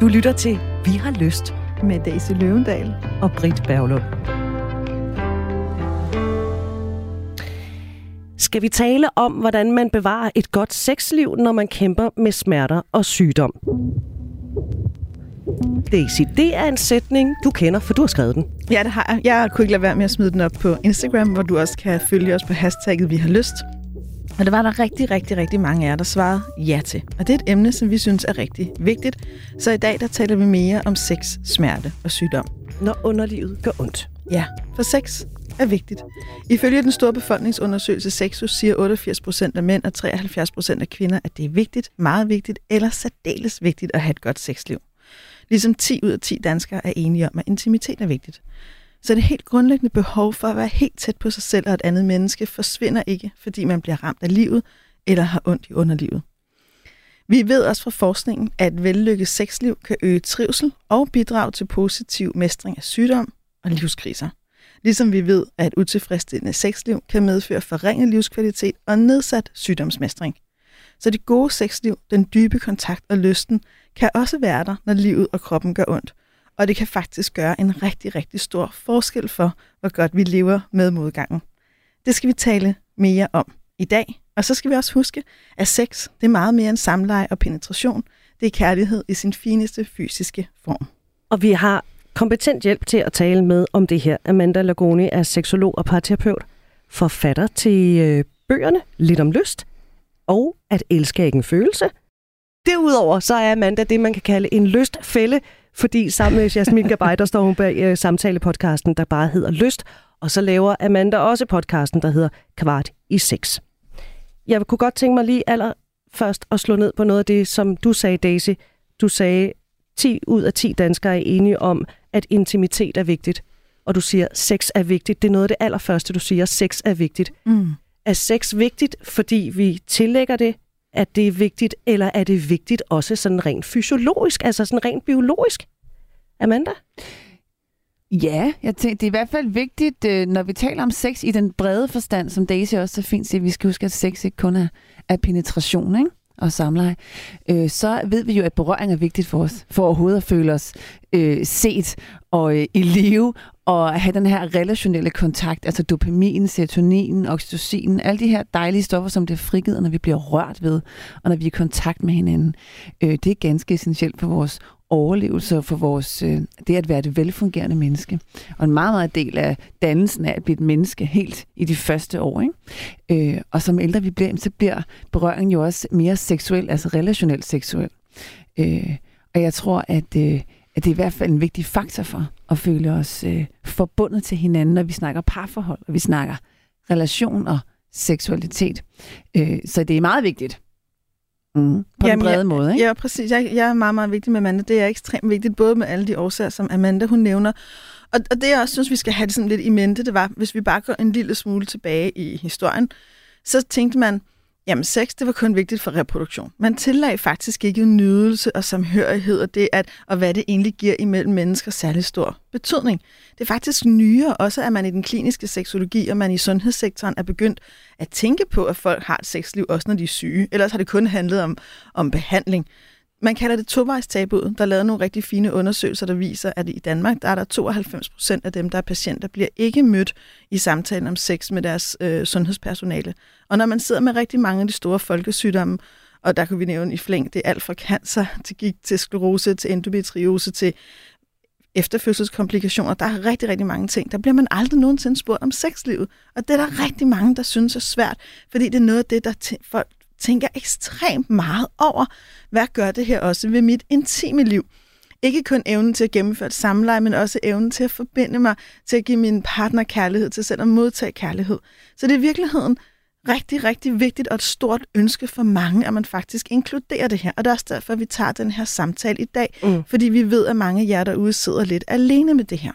Du lytter til Vi har lyst med Daisy Løvendal og Britt Berglund. Skal vi tale om, hvordan man bevarer et godt sexliv, når man kæmper med smerter og sygdom? Daisy, det er en sætning, du kender, for du har skrevet den. Ja, det har jeg. Jeg kunne ikke lade være med at smide den op på Instagram, hvor du også kan følge os på hashtagget Vi har lyst. Og der var der rigtig, rigtig, rigtig mange af jer, der svarede ja til. Og det er et emne, som vi synes er rigtig vigtigt. Så i dag, der taler vi mere om sex, smerte og sygdom. Når underlivet gør ondt. Ja, for sex er vigtigt. Ifølge den store befolkningsundersøgelse Sexus siger 88 procent af mænd og 73 procent af kvinder, at det er vigtigt, meget vigtigt eller særdeles vigtigt at have et godt sexliv. Ligesom 10 ud af 10 danskere er enige om, at intimitet er vigtigt. Så det helt grundlæggende behov for at være helt tæt på sig selv og et andet menneske forsvinder ikke, fordi man bliver ramt af livet eller har ondt i underlivet. Vi ved også fra forskningen, at et vellykket sexliv kan øge trivsel og bidrage til positiv mestring af sygdom og livskriser. Ligesom vi ved, at utilfredsstillende sexliv kan medføre forringet livskvalitet og nedsat sygdomsmestring. Så det gode sexliv, den dybe kontakt og lysten, kan også være der, når livet og kroppen gør ondt. Og det kan faktisk gøre en rigtig, rigtig stor forskel for, hvor godt vi lever med modgangen. Det skal vi tale mere om i dag. Og så skal vi også huske, at sex det er meget mere end samleje og penetration. Det er kærlighed i sin fineste fysiske form. Og vi har kompetent hjælp til at tale med om det her. Amanda Lagoni er seksolog og parterapeut, forfatter til øh, bøgerne Lidt om lyst og At elske ikke en følelse. Derudover så er Amanda det, man kan kalde en lystfælde, fordi sammen med Jasmin Gabay, der står hun bag øh, samtalepodcasten, der bare hedder Lyst, og så laver Amanda også podcasten, der hedder Kvart i 6. Jeg kunne godt tænke mig lige allerførst at slå ned på noget af det, som du sagde, Daisy. Du sagde, 10 ud af 10 danskere er enige om, at intimitet er vigtigt. Og du siger, sex er vigtigt. Det er noget af det allerførste, du siger, sex er vigtigt. Mm. Er sex vigtigt, fordi vi tillægger det, at det er vigtigt, eller er det vigtigt også sådan rent fysiologisk, altså sådan rent biologisk? Amanda? Ja, jeg tænker, det er i hvert fald vigtigt, øh, når vi taler om sex i den brede forstand, som Daisy også så fint siger, vi skal huske, at sex ikke kun er, er penetration, ikke? Og samleje, øh, så ved vi jo, at berøring er vigtigt for os, for overhovedet at føle os øh, set og øh, i live, og have den her relationelle kontakt, altså dopamin, serotonin, oxytocin, alle de her dejlige stoffer, som bliver frigivet, når vi bliver rørt ved, og når vi er i kontakt med hinanden. Øh, det er ganske essentielt for vores overlevelse og for vores, øh, det at være et velfungerende menneske. Og en meget, meget del af dannelsen af at blive et menneske helt i de første år. Ikke? Øh, og som ældre vi bliver, så bliver berøringen jo også mere seksuel, altså relationelt seksuel. Øh, og jeg tror, at, øh, at det er i hvert fald en vigtig faktor for at føle os øh, forbundet til hinanden, når vi snakker parforhold, og vi snakker relation og seksualitet. Øh, så det er meget vigtigt. Mm, på Jamen, en brede jeg, måde, ikke? Ja, præcis. Jeg, jeg er meget, meget vigtig med Amanda. Det er ekstremt vigtigt, både med alle de årsager, som Amanda hun nævner. Og, og det jeg også synes, vi skal have det sådan lidt i mente, det var, hvis vi bare går en lille smule tilbage i historien, så tænkte man, Jamen, sex, det var kun vigtigt for reproduktion. Man tillagde faktisk ikke nydelse og samhørighed og det, at, og hvad det egentlig giver imellem mennesker særlig stor betydning. Det er faktisk nyere også, at man i den kliniske seksologi og man i sundhedssektoren er begyndt at tænke på, at folk har et sexliv, også når de er syge. Ellers har det kun handlet om, om behandling. Man kalder det tovejstabuet. Der er lavet nogle rigtig fine undersøgelser, der viser, at i Danmark der er der 92 procent af dem, der er patienter, bliver ikke mødt i samtalen om sex med deres øh, sundhedspersonale. Og når man sidder med rigtig mange af de store folkesygdomme, og der kan vi nævne i flæng, det er alt fra cancer til gik til sklerose, til endometriose, til efterfødselskomplikationer. Der er rigtig, rigtig mange ting. Der bliver man aldrig nogensinde spurgt om sexlivet. Og det er der rigtig mange, der synes er svært, fordi det er noget af det, der folk tænker ekstremt meget over, hvad gør det her også ved mit intime liv? Ikke kun evnen til at gennemføre et samleje, men også evnen til at forbinde mig, til at give min partner kærlighed, til selv at modtage kærlighed. Så det er i virkeligheden rigtig, rigtig vigtigt og et stort ønske for mange, at man faktisk inkluderer det her. Og det er også derfor, at vi tager den her samtale i dag, mm. fordi vi ved, at mange af jer derude sidder lidt alene med det her.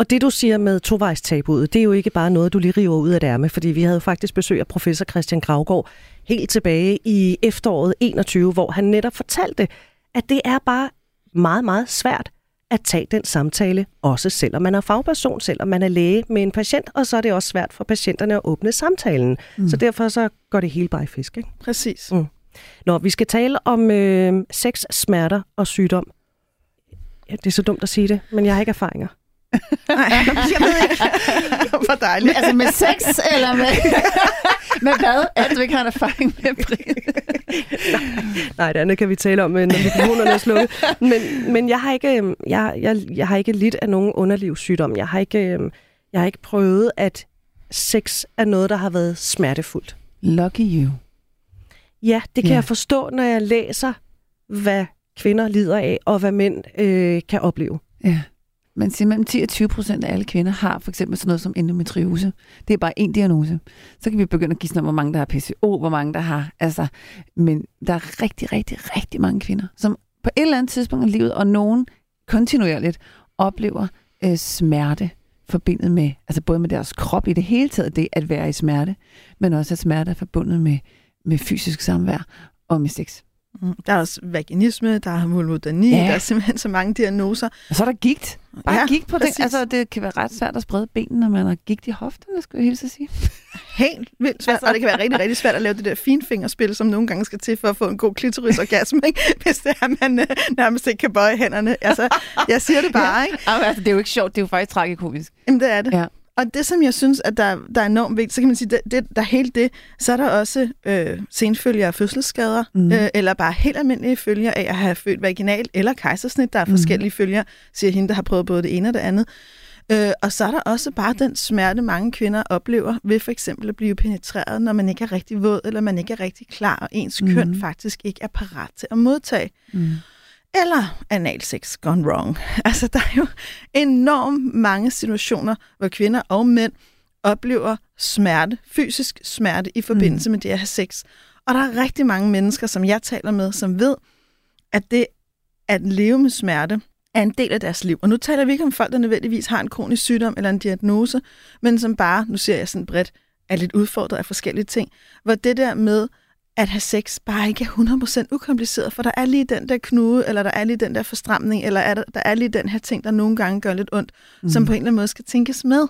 Og det, du siger med tovejstabuet, det er jo ikke bare noget, du lige river ud af ærme, fordi vi havde faktisk besøg af professor Christian Gravgaard helt tilbage i efteråret 21, hvor han netop fortalte, at det er bare meget, meget svært at tage den samtale, også selvom man er fagperson, selvom man er læge med en patient, og så er det også svært for patienterne at åbne samtalen. Mm. Så derfor så går det hele bare i fisk. Ikke? Præcis. Mm. Når vi skal tale om øh, sex, smerter og sygdom, det er så dumt at sige det, men jeg har ikke erfaringer. Nej, jeg ved ikke. Hvor dejligt. Altså med sex, eller med, med hvad? At du ikke har en erfaring med Britt. Nej, det andet kan vi tale om, øh, når mikrofonerne er slukket. Men, men jeg, har ikke, øhm, jeg, jeg, jeg har ikke lidt af nogen underlivssygdom. Jeg har ikke, øhm, jeg har ikke prøvet, at sex er noget, der har været smertefuldt. Lucky you. Ja, det kan Ja. jeg forstå, når jeg læser, hvad kvinder lider af, og hvad mænd øh, kan opleve. Ja. Man siger, mellem 10 og 20 procent af alle kvinder har for eksempel sådan noget som endometriose. Det er bare en diagnose. Så kan vi begynde at give sådan, hvor mange der har PCO, hvor mange der har... Altså, men der er rigtig, rigtig, rigtig mange kvinder, som på et eller andet tidspunkt i livet, og nogen kontinuerligt, oplever øh, smerte forbundet med, altså både med deres krop i det hele taget, det at være i smerte, men også at smerte er forbundet med, med fysisk samvær og med sex. Mm, Der er også vaginisme, der er vulvodyni, Ja. ja. der er simpelthen så mange diagnoser. Og så er der gigt. Bare ja, Ja, gigt på det. præcis. Altså, det kan være ret svært at sprede benene, når man har gigt i hofterne, skulle jeg hilse at sige. Helt vildt svært, altså, og det kan være rigtig, rigtig svært at lave det der finfingerspil, som nogle gange skal til for at få en god klitorisorgasme, ikke? hvis det er, man øh, nærmest ikke kan bøje hænderne. Altså, jeg siger det bare, ikke? Jamen, altså, det er jo ikke sjovt, det er jo faktisk tragikomisk. Jamen, det er det. Ja. Og det, som jeg synes, at der, der er enormt vigtigt, så kan man sige, det, det, der er helt det, så er der også øh, senfølger af fødselsskader, Mhm. mm. øh, eller bare helt almindelige følger af at have født vaginal eller kejsersnit. Der er Mhm. forskellige følger, siger hende, der har prøvet både det ene og det andet. Øh, og så er der også bare den smerte, mange kvinder oplever ved for eksempel at blive penetreret, når man ikke er rigtig våd, eller man ikke er rigtig klar, og ens Mhm. køn faktisk ikke er parat til at modtage. Mm. Eller analsex gone wrong. Altså, der er jo enormt mange situationer, hvor kvinder og mænd oplever smerte, fysisk smerte i forbindelse mm. med det at have sex. Og der er rigtig mange mennesker, som jeg taler med, som ved, at det at leve med smerte er en del af deres liv. Og nu taler vi ikke om folk, der nødvendigvis har en kronisk sygdom eller en diagnose, men som bare, nu ser jeg sådan bredt, er lidt udfordret af forskellige ting. Hvor det der med at have sex bare ikke er 100% ukompliceret, for der er lige den der knude, eller der er lige den der forstramning, eller er der, der er lige den her ting, der nogle gange gør lidt ondt, mm. som på en eller anden måde skal tænkes med.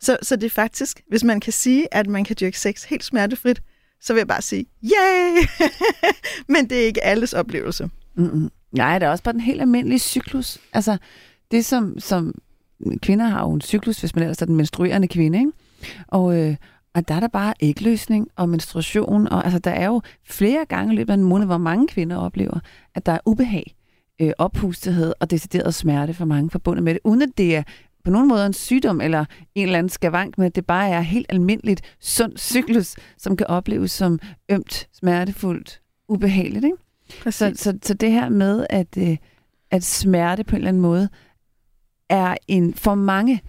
Så, så det er faktisk, hvis man kan sige, at man kan dyrke sex helt smertefrit, så vil jeg bare sige, yay! Men det er ikke alles oplevelse. Mm-mm. Nej, det er også bare den helt almindelige cyklus. Altså, det som, som kvinder har jo en cyklus, hvis man ellers er den menstruerende kvinde, ikke? Og, øh, og der er der bare ægløsning og menstruation, og altså, der er jo flere gange i løbet af en måned, hvor mange kvinder oplever, at der er ubehag, øh, oppustethed og decideret smerte for mange forbundet med det, uden at det er på nogen måde en sygdom eller en eller anden skavank, men at det bare er helt almindeligt sund cyklus, som kan opleves som ømt, smertefuldt, ubehageligt. Ikke? Så, så, så det her med, at, øh, at smerte på en eller anden måde er en for mange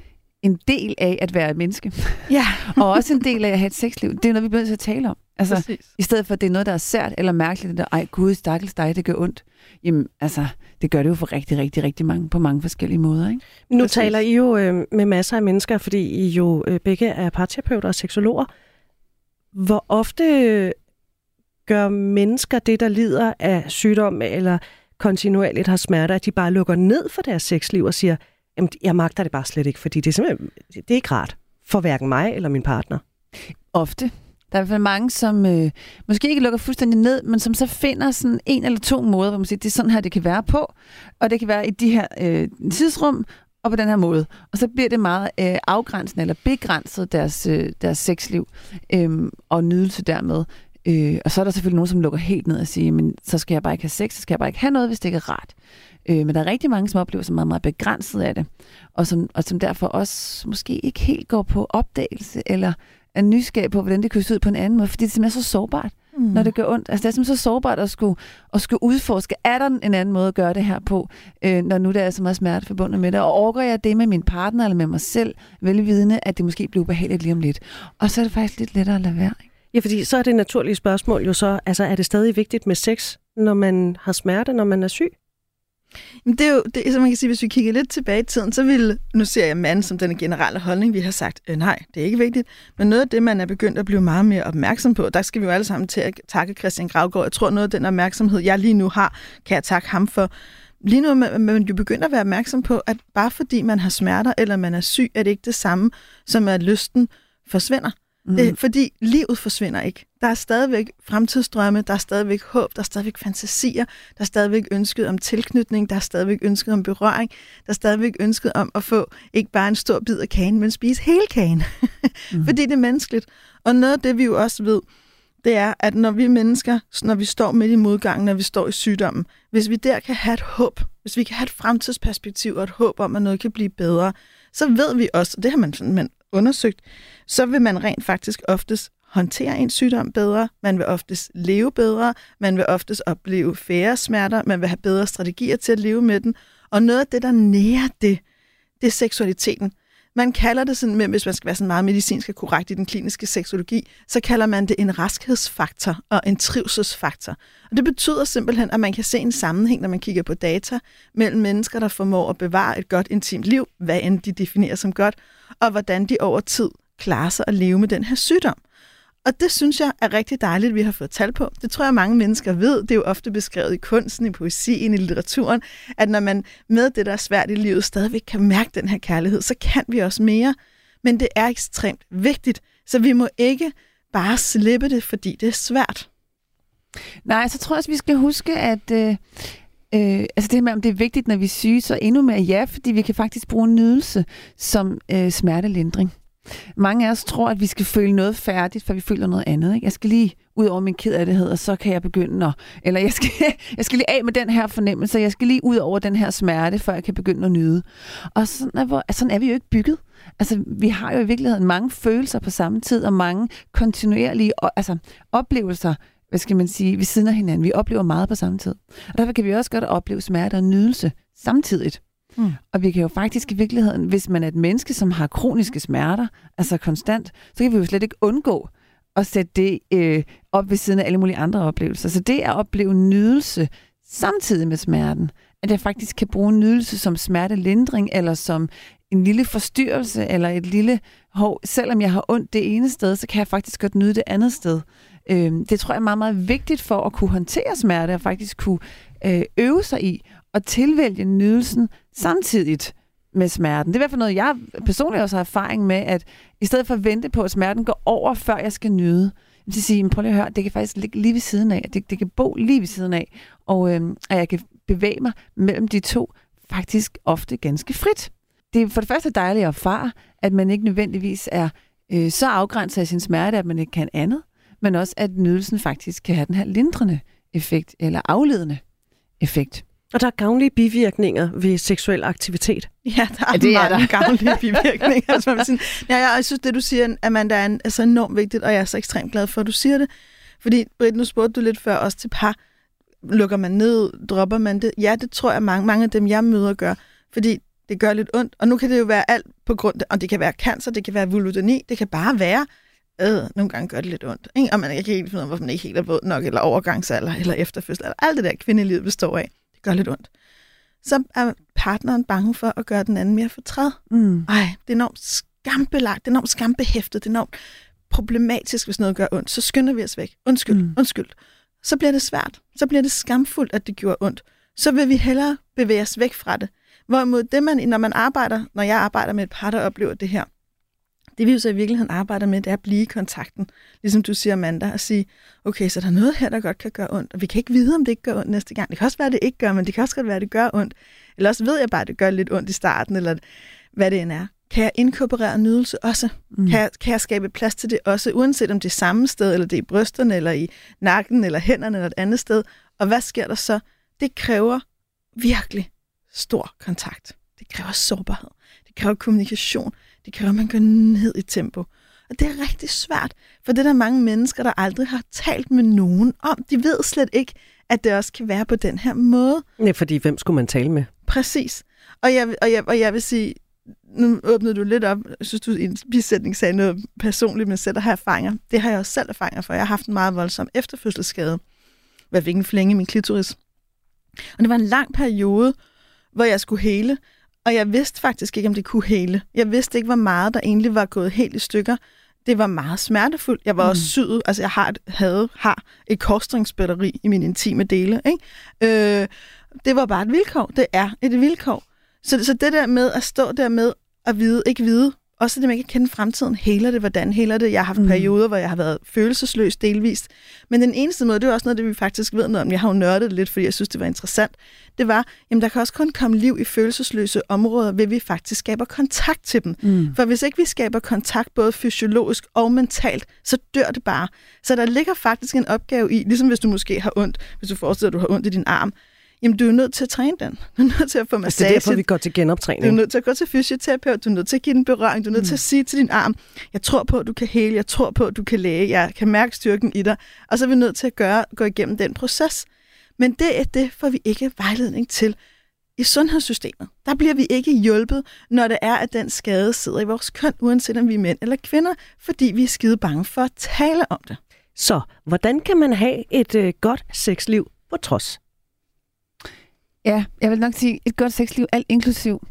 en del af at være et menneske, Ja, og også en del af at have et sexliv. Det er noget, vi bliver nødt til at tale om. Altså, præcis. i stedet for, at det er noget, der er sært eller mærkeligt, eller ej, gud, stakkels dig, det gør ondt. Jamen, altså, det gør det jo for rigtig, rigtig, rigtig mange, på mange forskellige måder, ikke? Nu Præcis. taler I jo øh, med masser af mennesker, fordi I jo øh, begge er parterapeuter og seksologer. Hvor ofte gør mennesker det, der lider af sygdom eller kontinuerligt har smerter, at de bare lukker ned for deres sexliv og siger, Jamen, jeg magter det bare slet ikke, fordi det er simpelthen det er ikke rart for hverken mig eller min partner. Ofte. Der er i hvert fald mange, som øh, måske ikke lukker fuldstændig ned, men som så finder sådan en eller to måder, hvor man siger, det er sådan her, det kan være på, og det kan være i de her øh, tidsrum, og på den her måde. Og så bliver det meget øh, afgrænsende eller begrænset deres, øh, deres sexliv øh, og nydelse dermed. Øh, og så er der selvfølgelig nogen, som lukker helt ned og siger, men så skal jeg bare ikke have sex, så skal jeg bare ikke have noget, hvis det ikke er rart. Øh, men der er rigtig mange, som oplever sig meget, meget begrænset af det, og som, og som derfor også måske ikke helt går på opdagelse eller er nysgerrig på, hvordan det kan se ud på en anden måde, fordi det simpelthen er så sårbart, mm. når det gør ondt. Altså det er simpelthen så sårbart at skulle, at skulle udforske, er der en anden måde at gøre det her på, øh, når nu der er så meget smerte forbundet med det, og overgår jeg det med min partner eller med mig selv, velvidende, at det måske bliver ubehageligt lige om lidt. Og så er det faktisk lidt lettere at lade være. Ikke? Ja, fordi så er det naturlige spørgsmål jo så, altså er det stadig vigtigt med sex, når man har smerte, når man er syg? Men det er jo, det, som man kan sige, hvis vi kigger lidt tilbage i tiden, så vil, nu ser jeg mand som den generelle holdning, vi har sagt, øh, nej, det er ikke vigtigt. Men noget af det, man er begyndt at blive meget mere opmærksom på, der skal vi jo alle sammen til at takke Christian Gravgaard. Jeg tror, noget af den opmærksomhed, jeg lige nu har, kan jeg takke ham for. Lige nu er man jo begyndt at være opmærksom på, at bare fordi man har smerter eller man er syg, er det ikke det samme, som at lysten forsvinder. Mm. Det, fordi livet forsvinder ikke. Der er stadigvæk fremtidsdrømme, der er stadigvæk håb, der er stadigvæk fantasier, der er stadigvæk ønsket om tilknytning, der er stadigvæk ønsket om berøring, der er stadigvæk ønsket om at få ikke bare en stor bid af kagen, men spise hele kagen. mm. fordi det er menneskeligt. Og noget af det, vi jo også ved, det er, at når vi mennesker, når vi står midt i modgangen, når vi står i sygdommen, hvis vi der kan have et håb, hvis vi kan have et fremtidsperspektiv og et håb om, at noget kan blive bedre, så ved vi også, og det har man, man undersøgt, så vil man rent faktisk oftest håndtere en sygdom bedre, man vil oftest leve bedre, man vil oftest opleve færre smerter, man vil have bedre strategier til at leve med den, og noget af det, der nærer det, det er seksualiteten. Man kalder det sådan, hvis man skal være sådan meget medicinsk og korrekt i den kliniske seksologi, så kalder man det en raskhedsfaktor og en trivselsfaktor. Og det betyder simpelthen, at man kan se en sammenhæng, når man kigger på data, mellem mennesker, der formår at bevare et godt intimt liv, hvad end de definerer som godt, og hvordan de over tid klarer sig at leve med den her sygdom. Og det synes jeg er rigtig dejligt, at vi har fået tal på. Det tror jeg, mange mennesker ved. Det er jo ofte beskrevet i kunsten, i poesien, i litteraturen, at når man med det, der er svært i livet, stadigvæk kan mærke den her kærlighed, så kan vi også mere. Men det er ekstremt vigtigt, så vi må ikke bare slippe det, fordi det er svært. Nej, så tror jeg også, vi skal huske, at øh, øh, altså det med, om det er vigtigt, når vi er syge, så endnu mere ja, fordi vi kan faktisk bruge nydelse som øh, smertelindring. Mange af os tror, at vi skal føle noget færdigt, for vi føler noget andet. Ikke? Jeg skal lige ud over min kederlighed, og så kan jeg begynde at... Eller jeg skal, jeg skal lige af med den her fornemmelse, jeg skal lige ud over den her smerte, før jeg kan begynde at nyde. Og sådan er, sådan er vi jo ikke bygget. Altså, vi har jo i virkeligheden mange følelser på samme tid, og mange kontinuerlige altså, oplevelser, hvad skal man sige, ved siden af hinanden. Vi oplever meget på samme tid. Og derfor kan vi også godt opleve smerte og nydelse samtidigt. Mm. Og vi kan jo faktisk i virkeligheden, hvis man er et menneske, som har kroniske smerter, altså konstant, så kan vi jo slet ikke undgå at sætte det øh, op ved siden af alle mulige andre oplevelser. Så det at opleve nydelse samtidig med smerten, at jeg faktisk kan bruge nydelse som smertelindring, eller som en lille forstyrrelse, eller et lille hov, selvom jeg har ondt det ene sted, så kan jeg faktisk godt nyde det andet sted. Øh, det tror jeg er meget, meget vigtigt for at kunne håndtere smerte, og faktisk kunne øh, øve sig i at tilvælge nydelsen samtidigt med smerten. Det er i hvert fald noget, jeg personligt også har erfaring med, at i stedet for at vente på, at smerten går over, før jeg skal nyde, så sige, prøv lige at høre, det kan faktisk ligge lige ved siden af, det, det kan bo lige ved siden af, og øhm, at jeg kan bevæge mig mellem de to faktisk ofte ganske frit. Det er for det første dejligt at erfare, at man ikke nødvendigvis er øh, så afgrænset af sin smerte, at man ikke kan andet, men også at nydelsen faktisk kan have den her lindrende effekt, eller afledende effekt. Og der er gavnlige bivirkninger ved seksuel aktivitet. Ja, der er, ja, det mange er der. gavnlige bivirkninger. altså, man sige. Ja, jeg synes, det du siger, Amanda, er, en, er så enormt vigtigt, og jeg er så ekstremt glad for, at du siger det. Fordi, Britt, nu spurgte du lidt før også til par. Lukker man ned? Dropper man det? Ja, det tror jeg, mange, mange af dem, jeg møder, gør. Fordi det gør lidt ondt. Og nu kan det jo være alt på grund af, og det kan være cancer, det kan være vulodoni, det kan bare være, øh, nogle gange gør det lidt ondt. Ikke? Og man kan ikke helt finde ud af, hvorfor man ikke helt er våd nok, eller overgangsalder, eller efterfødsel, eller alt det der kvindelivet består af gør lidt ondt, så er partneren bange for at gøre den anden mere fortræd. Mm. Ej, det er enormt skambelagt, det er enormt skambehæftet, det er enormt problematisk, hvis noget gør ondt. Så skynder vi os væk. Undskyld, mm. undskyld. Så bliver det svært. Så bliver det skamfuldt, at det gjorde ondt. Så vil vi hellere bevæge os væk fra det. Hvorimod det, man, når man arbejder, når jeg arbejder med et par, der oplever det her, det vi jo så i virkeligheden arbejder med, det er at blive i kontakten. Ligesom du siger, Amanda, og sige, okay, så der er noget her, der godt kan gøre ondt, og vi kan ikke vide, om det ikke gør ondt næste gang. Det kan også være, at det ikke gør, men det kan også godt være, at det gør ondt. Eller også ved jeg bare, at det gør lidt ondt i starten, eller hvad det end er. Kan jeg inkorporere nydelse også? Mm. Kan, jeg, kan jeg skabe plads til det også, uanset om det er samme sted, eller det er i brysterne, eller i nakken, eller hænderne, eller et andet sted? Og hvad sker der så? Det kræver virkelig stor kontakt. Det kræver sårbarhed. Det kræver kommunikation. Det kræver, at man går ned i tempo. Og det er rigtig svært, for det er der mange mennesker, der aldrig har talt med nogen om. De ved slet ikke, at det også kan være på den her måde. Ja, fordi hvem skulle man tale med? Præcis. Og jeg, og jeg, og jeg vil sige, nu åbnede du lidt op, jeg synes du i en bisætning sagde noget personligt, men selv at have erfaringer. Det har jeg også selv erfaringer for. Jeg har haft en meget voldsom efterfødselsskade, fik en flænge i min klitoris. Og det var en lang periode, hvor jeg skulle hele, og jeg vidste faktisk ikke, om det kunne hele. Jeg vidste ikke, hvor meget der egentlig var gået helt i stykker. Det var meget smertefuldt. Jeg var mm. også syet. Altså, jeg har et, havde, har et kostringsbatteri i mine intime dele. Ikke? Øh, det var bare et vilkår. Det er et vilkår. Så, så det der med at stå der med at vide, ikke vide, også det med ikke at kende fremtiden. Heler det? Hvordan heler det? Jeg har haft Mm. perioder, hvor jeg har været følelsesløs delvist. Men den eneste måde, det er også noget, det vi faktisk ved noget om. Jeg har jo nørdet det lidt, fordi jeg synes, det var interessant. Det var, jamen der kan også kun komme liv i følelsesløse områder, ved vi faktisk skaber kontakt til dem. Mm. For hvis ikke vi skaber kontakt både fysiologisk og mentalt, så dør det bare. Så der ligger faktisk en opgave i, ligesom hvis du måske har ondt, hvis du forestiller, at du har ondt i din arm, jamen du er nødt til at træne den. Du er nødt til at få Altså, massage. det er derfor, vi går til Du er genoptræning. nødt til at gå til fysioterapeut, du er nødt til at give den berøring, du er nødt til at sige til din arm, jeg tror på, at du kan hele, jeg tror på, at du kan læge, jeg kan mærke styrken i dig, og så er vi nødt til at gøre, gå igennem den proces. Men det er det, får vi ikke vejledning til i sundhedssystemet. Der bliver vi ikke hjulpet, når det er, at den skade sidder i vores køn, uanset om vi er mænd eller kvinder, fordi vi er skide bange for at tale om det. Så, hvordan kan man have et øh, godt sexliv på trods? Ja, jeg vil nok sige et godt sexliv, alt inklusiv.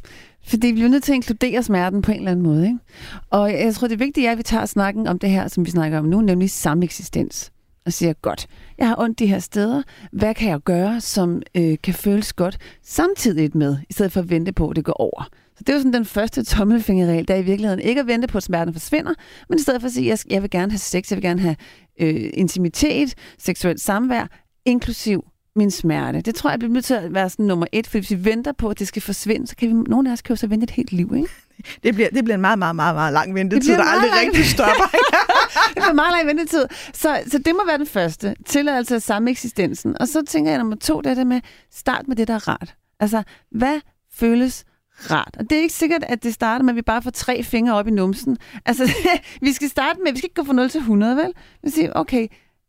Fordi vi bliver nødt til at inkludere smerten på en eller anden måde. Ikke? Og jeg tror, det vigtige er, at vi tager snakken om det her, som vi snakker om nu, nemlig sameksistens. Og siger, godt, jeg har ondt de her steder. Hvad kan jeg gøre, som øh, kan føles godt samtidig med, i stedet for at vente på, at det går over? Så det er jo sådan den første tommelfingerregel, der i virkeligheden ikke at vente på, at smerten forsvinder, men i stedet for at sige, at jeg vil gerne have sex, jeg vil gerne have øh, intimitet, seksuelt samvær, inklusiv min smerte. Det tror jeg bliver nødt til at være sådan nummer et, for hvis vi venter på, at det skal forsvinde, så kan vi, nogle af os kan jo så vente et helt liv, ikke? Det bliver, det bliver en meget, meget, meget, meget lang ventetid, bliver der aldrig lang- rigtig stopper. det er for meget lang ventetid. Så, så det må være den første. Tilladelse af samme eksistensen. Og så tænker jeg nummer to, det er det med, start med det, der er rart. Altså, hvad føles rart? Og det er ikke sikkert, at det starter med, at vi bare får tre fingre op i numsen. Altså, vi skal starte med, vi skal ikke gå fra 0 til 100, vel? Vi siger, okay,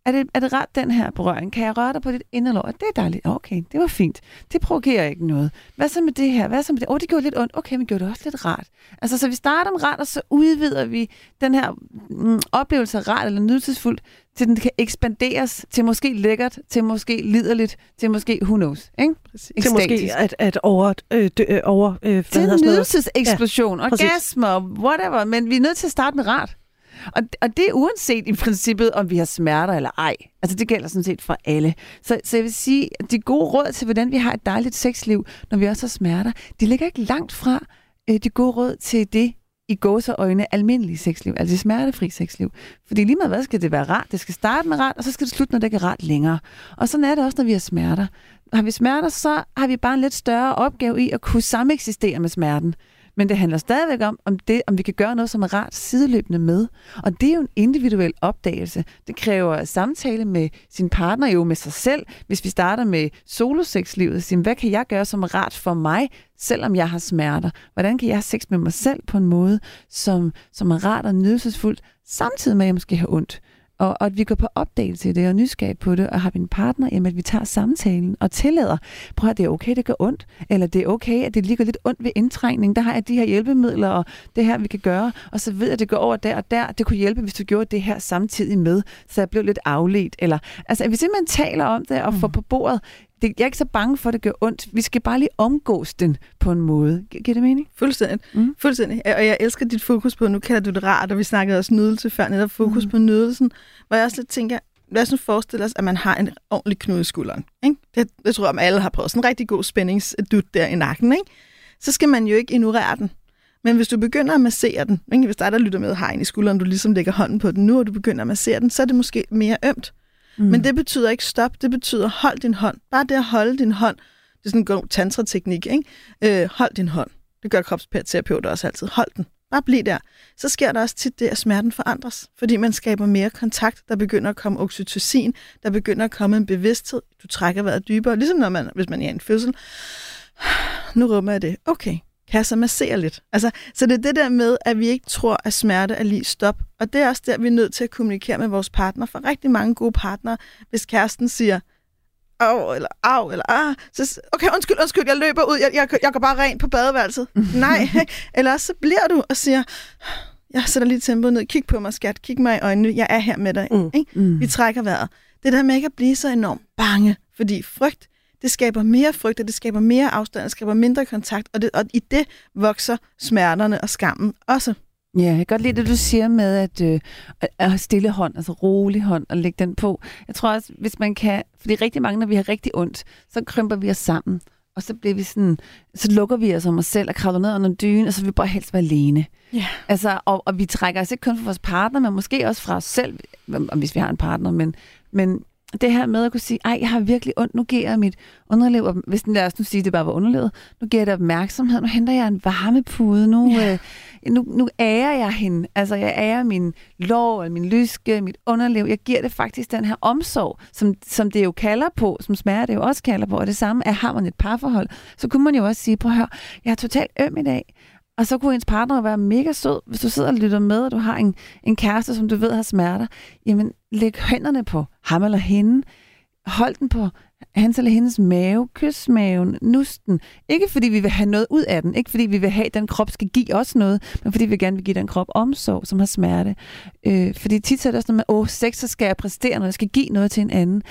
er det, er det rart, den her berøring? Kan jeg røre dig på dit inderlår? Det er dejligt. Okay, det var fint. Det provokerer ikke noget. Hvad så med det her? Hvad så med det? Åh, oh, det gjorde lidt ondt. Okay, men gjorde det også lidt rart. Altså, så vi starter med rart, og så udvider vi den her mm, oplevelse af rart eller nydelsesfuldt, til den kan ekspanderes til måske lækkert, til måske liderligt, til måske who knows. Ikke? Præcis. Til måske at, at over... Øh, dø, øh, over øh, Til en nydelseseksplosion, ja, orgasmer, whatever, men vi er nødt til at starte med rart. Og, og det er uanset i princippet, om vi har smerter eller ej. Altså det gælder sådan set for alle. Så, så jeg vil sige, at de gode råd til, hvordan vi har et dejligt sexliv, når vi også har smerter, de ligger ikke langt fra øh, de gode råd til det, i gåseøjne almindelige sexliv, altså det smertefri sexliv. Fordi lige meget hvad skal det være rart. Det skal starte med rart, og så skal det slutte, når det ikke er rart længere. Og sådan er det også, når vi har smerter. Har vi smerter, så har vi bare en lidt større opgave i at kunne sameksistere med smerten. Men det handler stadigvæk om, om, det, om vi kan gøre noget, som er rart sideløbende med. Og det er jo en individuel opdagelse. Det kræver samtale med sin partner, jo med sig selv. Hvis vi starter med solosexlivet, så hvad kan jeg gøre, som er rart for mig, selvom jeg har smerter? Hvordan kan jeg have sex med mig selv på en måde, som, som er rart og nydelsesfuldt, samtidig med, at jeg måske har ondt? Og, og at vi går på opdagelse i det og nysgerrig på det, og har vi en partner, jamen at vi tager samtalen og tillader, prøv at det er okay, det gør ondt, eller det er okay, at det lige går lidt ondt ved indtrængning, der har jeg de her hjælpemidler, og det her, vi kan gøre, og så ved jeg, at det går over der og der, det kunne hjælpe, hvis du gjorde det her samtidig med, så jeg blev lidt afledt, eller, altså at vi simpelthen taler om det og får på bordet, det, jeg er ikke så bange for, at det gør ondt. Vi skal bare lige omgås den på en måde. Gi- Giver det mening? Fuldstændig. Mm. Fuldstændig. Og jeg elsker dit fokus på, nu kalder du det rart, og vi snakkede også nydelse før, netop fokus Mm. på nydelsen, hvor jeg også lidt tænker, lad os nu forestille os, at man har en ordentlig knude i skulderen. Ikke? Det, det tror jeg, at alle har prøvet. Sådan en rigtig god spændingsdut der i nakken. Ikke? Så skal man jo ikke ignorere den. Men hvis du begynder at massere den, ikke? hvis dig, der lytter med, har en i skulderen, du ligesom lægger hånden på den nu, og du begynder at massere den, så er det måske mere ømt. Mm. Men det betyder ikke stop, det betyder hold din hånd. Bare det at holde din hånd, det er sådan en god tantra-teknik, ikke? Øh, hold din hånd. Det gør kropsterapeuter også altid. Hold den. Bare bliv der. Så sker der også tit det, at smerten forandres, fordi man skaber mere kontakt. Der begynder at komme oxytocin, der begynder at komme en bevidsthed. Du trækker vejret dybere, ligesom når man, hvis man er i en fødsel. Nu rummer jeg det. Okay, kan så massere lidt? Altså, så det er det der med, at vi ikke tror, at smerte er lige stop. Og det er også der, vi er nødt til at kommunikere med vores partner. For rigtig mange gode partnere, hvis kæresten siger, au, eller au, eller ah, så okay, undskyld, undskyld, jeg løber ud, jeg, jeg, jeg går bare rent på badeværelset. Nej, eller også så bliver du og siger, jeg sætter lige tempoet ned, kig på mig, skat, kig mig i øjnene, jeg er her med dig. Mm. Ikke? Mm. Vi trækker vejret. Det der med ikke at blive så enormt bange, fordi frygt, det skaber mere frygt, og det skaber mere afstand, det skaber mindre kontakt, og, det, og i det vokser smerterne og skammen også. Ja, jeg kan godt lide det, du siger med at, øh, at- have stille hånd, altså rolig hånd, og lægge den på. Jeg tror også, hvis man kan, fordi rigtig mange, når vi har rigtig ondt, så krymper vi os sammen. og så bliver vi sådan, så lukker vi os om os selv og kravler ned under dynen, og så vil vi bare helst være alene. Ja. Altså, og, og vi trækker os ikke kun fra vores partner, men måske også fra os selv, hvis vi har en partner, men, men det her med at kunne sige, ej, jeg har virkelig ondt, nu giver jeg mit underliv, hvis den lad os nu sige, det bare var underlivet, nu giver jeg det opmærksomhed, nu henter jeg en varmepude, nu, ja. øh, nu, nu ærer jeg hende, altså jeg ærer min lår, min lyske, mit underliv, jeg giver det faktisk den her omsorg, som, som det jo kalder på, som smager det jo også kalder på, og det samme er, har man et parforhold, så kunne man jo også sige, prøv at høre, jeg er totalt øm i dag, og så kunne ens partner være mega sød, hvis du sidder og lytter med, og du har en, en kæreste, som du ved har smerter. Jamen, læg hænderne på ham eller hende. Hold den på hans eller hendes mave, kys maven, nusten. Ikke fordi vi vil have noget ud af den, ikke fordi vi vil have, at den krop skal give os noget, men fordi vi gerne vil give den krop omsorg, som har smerte. Øh, fordi tit er det også noget med, åh, sex, så skal jeg præstere noget, jeg skal give noget til en anden.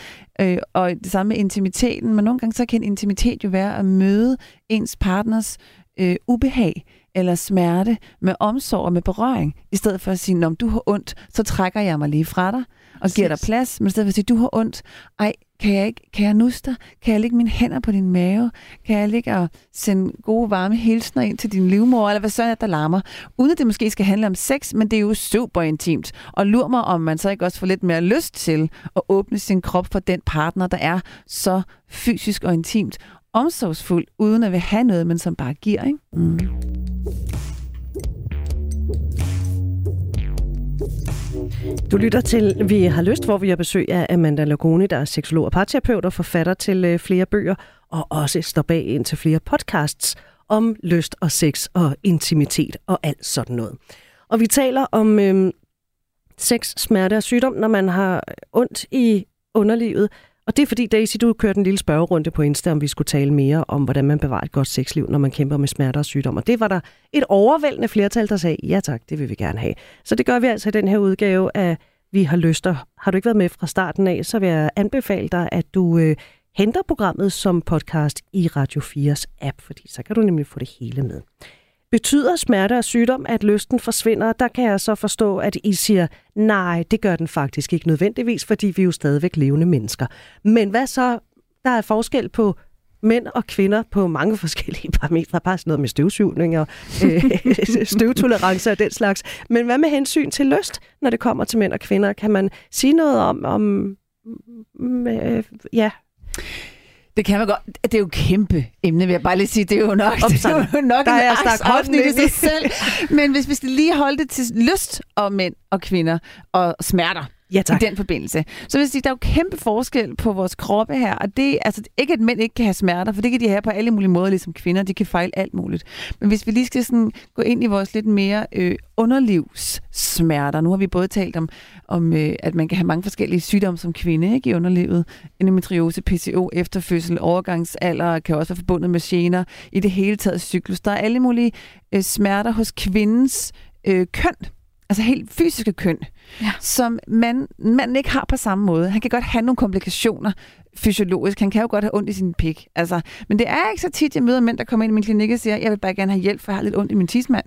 Øh, og det samme med intimiteten, men nogle gange så kan en intimitet jo være at møde ens partners øh, ubehag, eller smerte med omsorg og med berøring, i stedet for at sige, når du har ondt, så trækker jeg mig lige fra dig og Præcis. giver dig plads, men i stedet for at sige, du har ondt, ej, kan jeg, ikke, kan jeg nuste dig? Kan jeg lægge mine hænder på din mave? Kan jeg ligge og sende gode, varme hilsner ind til din livmor? Eller hvad så er der larmer? Uden at det måske skal handle om sex, men det er jo super intimt. Og lur mig, om man så ikke også får lidt mere lyst til at åbne sin krop for den partner, der er så fysisk og intimt omsorgsfuld, uden at vil have noget, men som bare giver. Ikke? Mm. Du lytter til Vi har lyst, hvor vi har besøg af Amanda Lagoni, der er seksolog og parterapeut og forfatter til øh, flere bøger, og også står bag ind til flere podcasts om lyst og sex og intimitet og alt sådan noget. Og vi taler om øh, sex, smerte og sygdom, når man har ondt i underlivet, og det er fordi, Daisy, du kørte en lille spørgerunde på Insta, om vi skulle tale mere om, hvordan man bevarer et godt sexliv, når man kæmper med smerter og sygdom. Og det var der et overvældende flertal, der sagde, ja tak, det vil vi gerne have. Så det gør vi altså i den her udgave af Vi har lyster. Har du ikke været med fra starten af, så vil jeg anbefale dig, at du øh, henter programmet som podcast i Radio 4's app, fordi så kan du nemlig få det hele med. Betyder smerte og sygdom, at lysten forsvinder? Der kan jeg så forstå, at I siger, nej, det gør den faktisk ikke nødvendigvis, fordi vi er jo stadigvæk levende mennesker. Men hvad så? Der er forskel på mænd og kvinder på mange forskellige parametre, bare sådan noget med støvsugning og øh, støvtolerance og den slags. Men hvad med hensyn til lyst, når det kommer til mænd og kvinder? Kan man sige noget om, om mm, øh, ja, det kan man godt. Det er jo et kæmpe emne, vil jeg bare lige sige. Det er jo nok, det er jo nok der en afsnit i sig selv. Men hvis vi skal lige holde det til lyst og mænd og kvinder og smerter, ja, tak. i den forbindelse. Så vil sige, der er jo kæmpe forskel på vores kroppe her, og det er altså ikke, at mænd ikke kan have smerter, for det kan de have på alle mulige måder, ligesom kvinder, de kan fejle alt muligt. Men hvis vi lige skal sådan gå ind i vores lidt mere øh, underlivssmerter, nu har vi både talt om, om øh, at man kan have mange forskellige sygdomme som kvinde ikke, i underlivet, endometriose, PCO, efterfødsel, overgangsalder, kan også være forbundet med gener, i det hele taget cyklus. Der er alle mulige øh, smerter hos kvindens øh, køn, altså helt fysiske køn, ja. som man, man ikke har på samme måde. Han kan godt have nogle komplikationer fysiologisk. Han kan jo godt have ondt i sin pik. Altså, men det er ikke så tit, jeg møder mænd, der kommer ind i min klinik og siger, jeg vil bare gerne have hjælp, for jeg har lidt ondt i min tidsmand.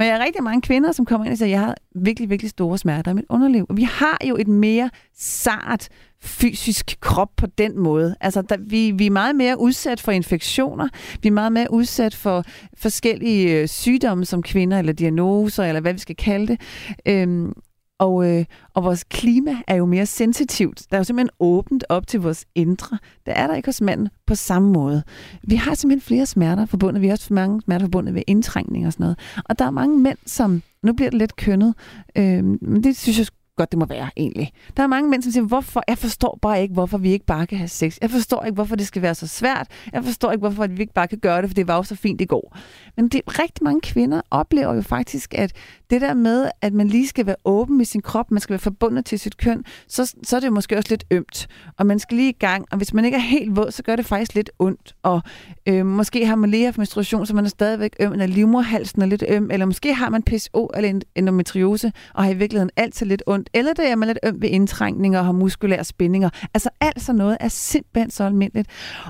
Men jeg har rigtig mange kvinder, som kommer ind og siger, jeg har virkelig, virkelig store smerter i mit underliv. Og vi har jo et mere sart fysisk krop på den måde. Altså, der, vi, vi er meget mere udsat for infektioner. Vi er meget mere udsat for forskellige øh, sygdomme som kvinder, eller diagnoser, eller hvad vi skal kalde det. Øhm, og, øh, og vores klima er jo mere sensitivt. Der er jo simpelthen åbent op til vores indre. Det er der ikke hos manden på samme måde. Vi har simpelthen flere smerter forbundet. Vi har også mange smerter forbundet ved indtrængning og sådan noget. Og der er mange mænd, som... Nu bliver det lidt kønnet, øh, men det synes jeg godt, det må være egentlig. Der er mange mænd, som siger, hvorfor? Jeg forstår bare ikke, hvorfor vi ikke bare kan have sex. Jeg forstår ikke, hvorfor det skal være så svært. Jeg forstår ikke, hvorfor vi ikke bare kan gøre det, for det var jo så fint i går. Men det, rigtig mange kvinder oplever jo faktisk, at det der med, at man lige skal være åben med sin krop, man skal være forbundet til sit køn, så, så er det måske også lidt ømt. Og man skal lige i gang, og hvis man ikke er helt våd, så gør det faktisk lidt ondt. Og øh, måske har man lige haft menstruation, så man er stadigvæk øm, eller livmorhalsen er lidt øm, eller måske har man PSO eller endometriose, og har i virkeligheden altid lidt ondt, eller det er man lidt øm ved indtrængninger og har muskulære spændinger. Altså alt sådan noget er simpelthen så almindeligt.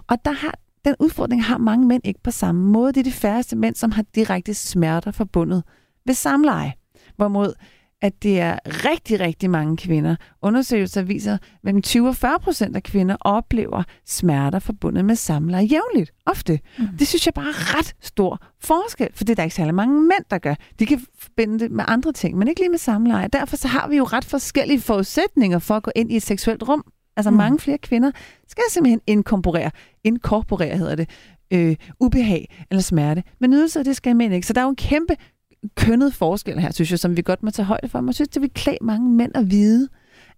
Og der har den udfordring har mange mænd ikke på samme måde. Det er de færreste mænd, som har direkte smerter forbundet ved samleje. Hvorimod at det er rigtig, rigtig mange kvinder. Undersøgelser viser, at mellem 20 og 40 procent af kvinder oplever smerter forbundet med samleje jævnligt. Ofte. Mm. Det synes jeg bare er ret stor forskel, for det er der ikke særlig mange mænd, der gør. De kan forbinde det med andre ting, men ikke lige med samleje. Derfor så har vi jo ret forskellige forudsætninger for at gå ind i et seksuelt rum. Altså mm. mange flere kvinder skal simpelthen inkorporere, inkorporere hedder det, øh, ubehag eller smerte. Men nydelser, det skal mænd ikke. Så der er jo en kæmpe kønnet forskel her, synes jeg, som vi godt må tage højde for. Man synes, det vil klæde mange mænd at vide,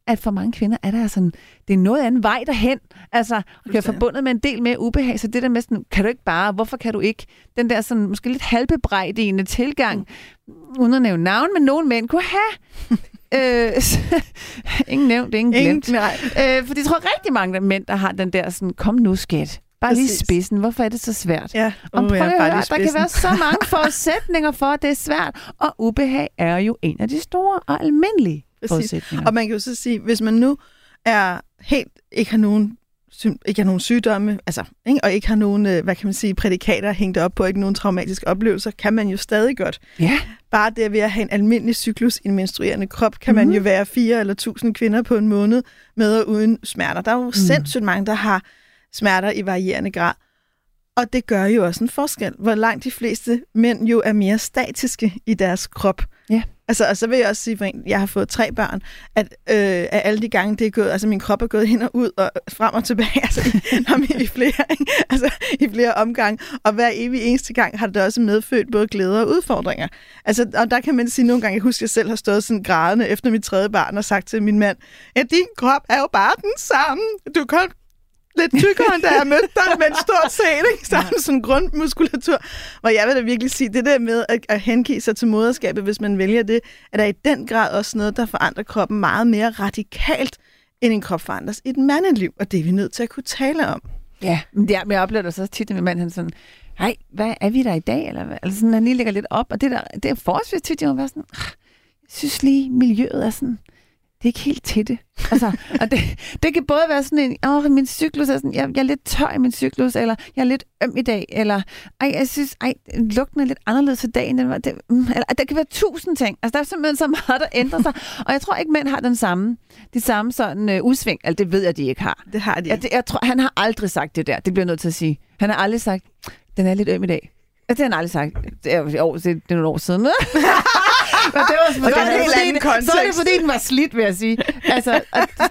at for mange kvinder er der sådan, det er noget anden vej derhen. Altså, er forbundet med en del mere ubehag, så det der med sådan, kan du ikke bare, hvorfor kan du ikke? Den der sådan, måske lidt halvbebrejdigende tilgang, mm. uden at nævne navn, men nogle mænd kunne have. øh, ingen nævnt, ingen glemt. Ingen, nej. Øh, for jeg tror rigtig mange mænd, der har den der sådan, kom nu skat, Bare lige spidsen. Hvorfor er det så svært? Ja, uh, og prøv ja, at høre, der kan være så mange forudsætninger for, at det er svært. Og ubehag er jo en af de store og almindelige Præcis. forudsætninger. Og man kan jo så sige, hvis man nu er helt ikke har nogen ikke har nogen sygdomme, altså, ikke? og ikke har nogen, øh, hvad kan man sige, prædikater hængt op på, ikke nogen traumatiske oplevelser, kan man jo stadig godt. Ja. Bare det ved at have en almindelig cyklus i en menstruerende krop, kan mm. man mhm. jo være fire eller tusind kvinder på en måned med og uden smerter. Der er jo mm. sindssygt mange, der har smerter i varierende grad. Og det gør jo også en forskel, hvor langt de fleste mænd jo er mere statiske i deres krop. Ja. Altså, og så vil jeg også sige, for en, jeg har fået tre børn, at øh, af alle de gange, det er gået, altså min krop er gået hen og ud og frem og tilbage, altså i, i, flere, altså, i flere omgange. Og hver evig eneste gang har det også medfødt både glæder og udfordringer. Altså, og der kan man sige nogle gange, jeg husker, at jeg selv har stået sådan grædende efter mit tredje barn og sagt til min mand, at din krop er jo bare den samme. Du kan lidt tykkere, end da jeg mødte dig, men stort set, ikke? Så ja. sådan grundmuskulatur. Hvor jeg vil da virkelig sige, det der med at, at hengive sig til moderskabet, hvis man vælger det, er der i den grad også noget, der forandrer kroppen meget mere radikalt, end en krop forandres i et mandeliv, og det er vi nødt til at kunne tale om. Ja, men det er, jeg oplever det så tit, at min mand han sådan, hej, hvad er vi der i dag? Eller, eller sådan, han lige lægger lidt op, og det, der, det er forholdsvis tit, jeg være sådan, ah, jeg synes lige, miljøet er sådan, det er ikke helt til det. Altså, og det, det kan både være sådan en, åh, min cyklus er sådan, jeg, jeg er lidt tør i min cyklus, eller jeg er lidt øm i dag, eller ej, jeg synes, ej, lugten er lidt anderledes til dagen, end det, mm, eller, der kan være tusind ting. Altså, der er simpelthen så meget, der ændrer sig. Og jeg tror ikke, mænd har den samme, de samme sådan uh, udsving. Altså, det ved jeg, de ikke har. Det har de jeg, det, jeg tror, han har aldrig sagt det der. Det bliver jeg nødt til at sige. Han har aldrig sagt, den er lidt øm i dag. Det har han aldrig sagt. Det er, jo, det, det er nogle år siden. Men det var, det var en helt anden kontekst. Så er det, fordi den var slidt, vil jeg sige. Altså,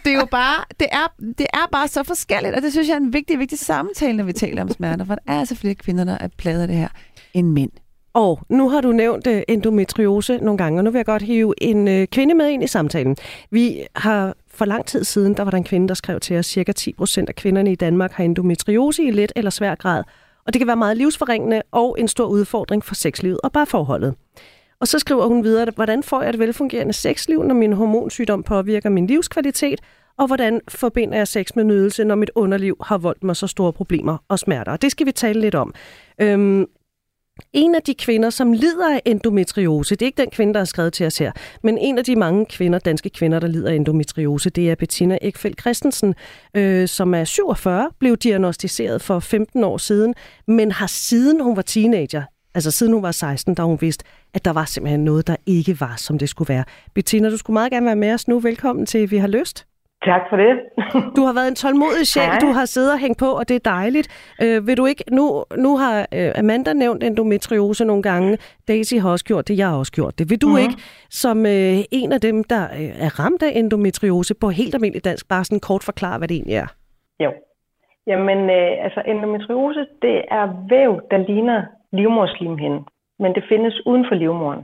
det er jo bare, det er, det er bare så forskelligt, og det synes jeg er en vigtig, vigtig samtale, når vi taler om smerter, for der er altså flere kvinder, der er pladet af det her, end mænd. Og nu har du nævnt uh, endometriose nogle gange, og nu vil jeg godt hive en uh, kvinde med ind i samtalen. Vi har for lang tid siden, der var der en kvinde, der skrev til os, cirka 10 procent af kvinderne i Danmark har endometriose i let eller svær grad, og det kan være meget livsforringende og en stor udfordring for sexlivet og bare forholdet. Og så skriver hun videre, hvordan får jeg et velfungerende sexliv, når min hormonsygdom påvirker min livskvalitet, og hvordan forbinder jeg sex med nydelse, når mit underliv har voldt mig så store problemer og smerter. Og det skal vi tale lidt om. Øhm, en af de kvinder, som lider af endometriose, det er ikke den kvinde, der har skrevet til os her, men en af de mange kvinder, danske kvinder, der lider af endometriose, det er Bettina Ekfeldt Christensen, øh, som er 47, blev diagnostiseret for 15 år siden, men har siden hun var teenager Altså siden hun var 16, da hun vidste, at der var simpelthen noget, der ikke var, som det skulle være. Bettina, du skulle meget gerne være med os nu. Velkommen til Vi har lyst. Tak for det. du har været en tålmodig sjæl, du har siddet og hængt på, og det er dejligt. Øh, vil du ikke, nu, nu har øh, Amanda nævnt endometriose nogle gange, Daisy har også gjort det, jeg har også gjort det. Vil du mm-hmm. ikke, som øh, en af dem, der øh, er ramt af endometriose, på helt almindelig dansk, bare sådan kort forklare, hvad det egentlig er? Jo. Jamen, øh, altså endometriose, det er væv, der ligner livmorslimhinde, men det findes uden for livmoren.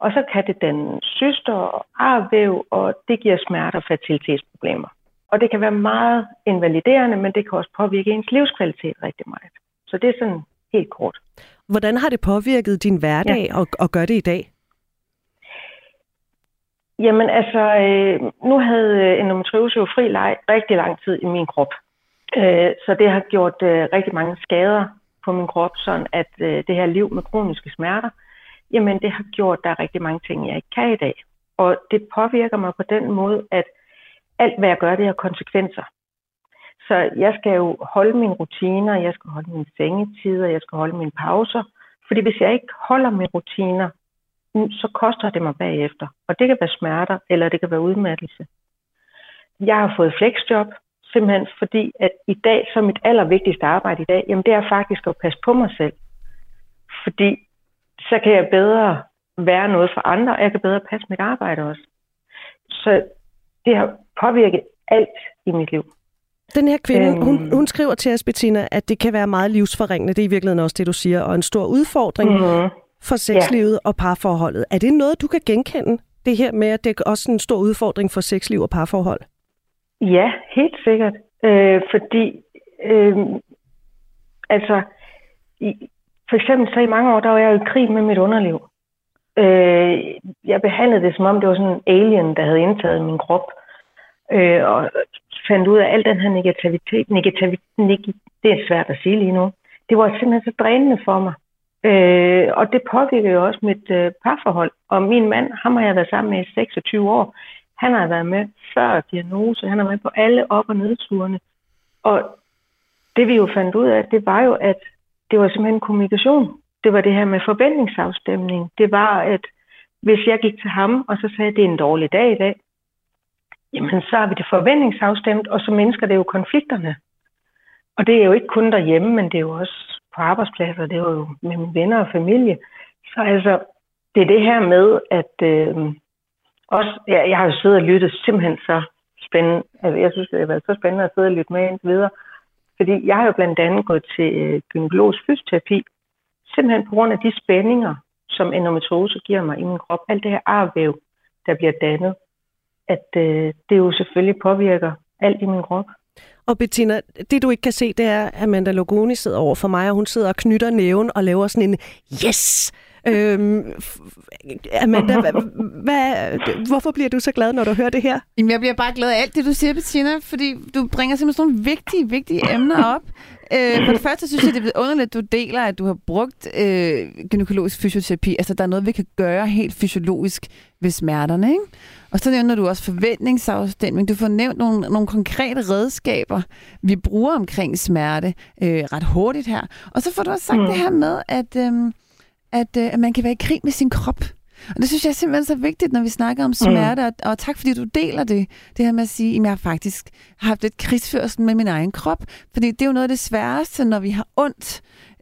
Og så kan det danne syster og arvæv, og det giver smerter og fertilitetsproblemer. Og det kan være meget invaliderende, men det kan også påvirke ens livskvalitet rigtig meget. Så det er sådan helt kort. Hvordan har det påvirket din hverdag ja. og, og gør det i dag? Jamen altså, øh, nu havde endometriose jo fri leg rigtig lang tid i min krop. Øh, så det har gjort øh, rigtig mange skader på min krop, sådan at øh, det her liv med kroniske smerter, jamen det har gjort, at der er rigtig mange ting, jeg ikke kan i dag. Og det påvirker mig på den måde, at alt hvad jeg gør, det har konsekvenser. Så jeg skal jo holde mine rutiner, jeg skal holde mine sengetider, jeg skal holde mine pauser. Fordi hvis jeg ikke holder mine rutiner, så koster det mig bagefter. Og det kan være smerter, eller det kan være udmattelse. Jeg har fået flexjob, simpelthen fordi, at i dag, så mit allervigtigste arbejde i dag, jamen det er faktisk at passe på mig selv. Fordi så kan jeg bedre være noget for andre, og jeg kan bedre passe mit arbejde også. Så det har påvirket alt i mit liv. Den her kvinde, øhm, hun, hun skriver til os, Bettina, at det kan være meget livsforringende. Det er i virkeligheden også det, du siger. Og en stor udfordring mm-hmm. for sexlivet ja. og parforholdet. Er det noget, du kan genkende? Det her med, at det er også en stor udfordring for sexliv og parforhold? Ja, helt sikkert. Øh, fordi, øh, altså, i, for eksempel så i mange år, der var jeg jo i krig med mit underliv. Øh, jeg behandlede det, som om det var sådan en alien, der havde indtaget min krop. Øh, og fandt ud af al den her negativitet. Negativitet, neg, det er svært at sige lige nu. Det var simpelthen så drænende for mig. Øh, og det påvirkede jo også mit øh, parforhold. Og min mand, ham har jeg været sammen med i 26 år. Han har været med før diagnose. Han er med på alle op- og nedturene. Og det vi jo fandt ud af, det var jo, at det var simpelthen kommunikation. Det var det her med forventningsafstemning. Det var, at hvis jeg gik til ham, og så sagde, at det er en dårlig dag i dag, jamen så har vi det forventningsafstemt, og så mindsker det jo konflikterne. Og det er jo ikke kun derhjemme, men det er jo også på arbejdspladser, det er jo med mine venner og familie. Så altså, det er det her med, at øh, også, ja, jeg har jo siddet og lyttet simpelthen så spændende. Altså, jeg synes, det har været så spændende at sidde og lytte med indtil videre. Fordi jeg har jo blandt andet gået til øh, gynækologisk fysioterapi, simpelthen på grund af de spændinger, som endometriose giver mig i min krop. Alt det her arvæv, der bliver dannet, at øh, det jo selvfølgelig påvirker alt i min krop. Og Bettina, det du ikke kan se, det er, at Amanda Logoni sidder over for mig, og hun sidder og knytter næven og laver sådan en yes! Øhm, Amanda, hvad, hvad, hvorfor bliver du så glad, når du hører det her? Jamen, jeg bliver bare glad af alt det, du siger, Bettina, fordi du bringer simpelthen sådan nogle vigtige, vigtige emner op. Øh, for det første synes jeg, det er underligt, at du deler, at du har brugt øh, gynækologisk fysioterapi. Altså, der er noget, vi kan gøre helt fysiologisk ved smerterne, ikke? Og så nævner du også forventningsafstemning. Du får nævnt nogle, nogle konkrete redskaber, vi bruger omkring smerte øh, ret hurtigt her. Og så får du også sagt mm. det her med, at, øh, at, øh, at man kan være i krig med sin krop. Og det synes jeg er simpelthen så vigtigt, når vi snakker om smerte, mm. og, og tak fordi du deler det, det her med at sige, at jeg har faktisk haft et krigsførsel med min egen krop, fordi det er jo noget af det sværeste, når vi har ondt,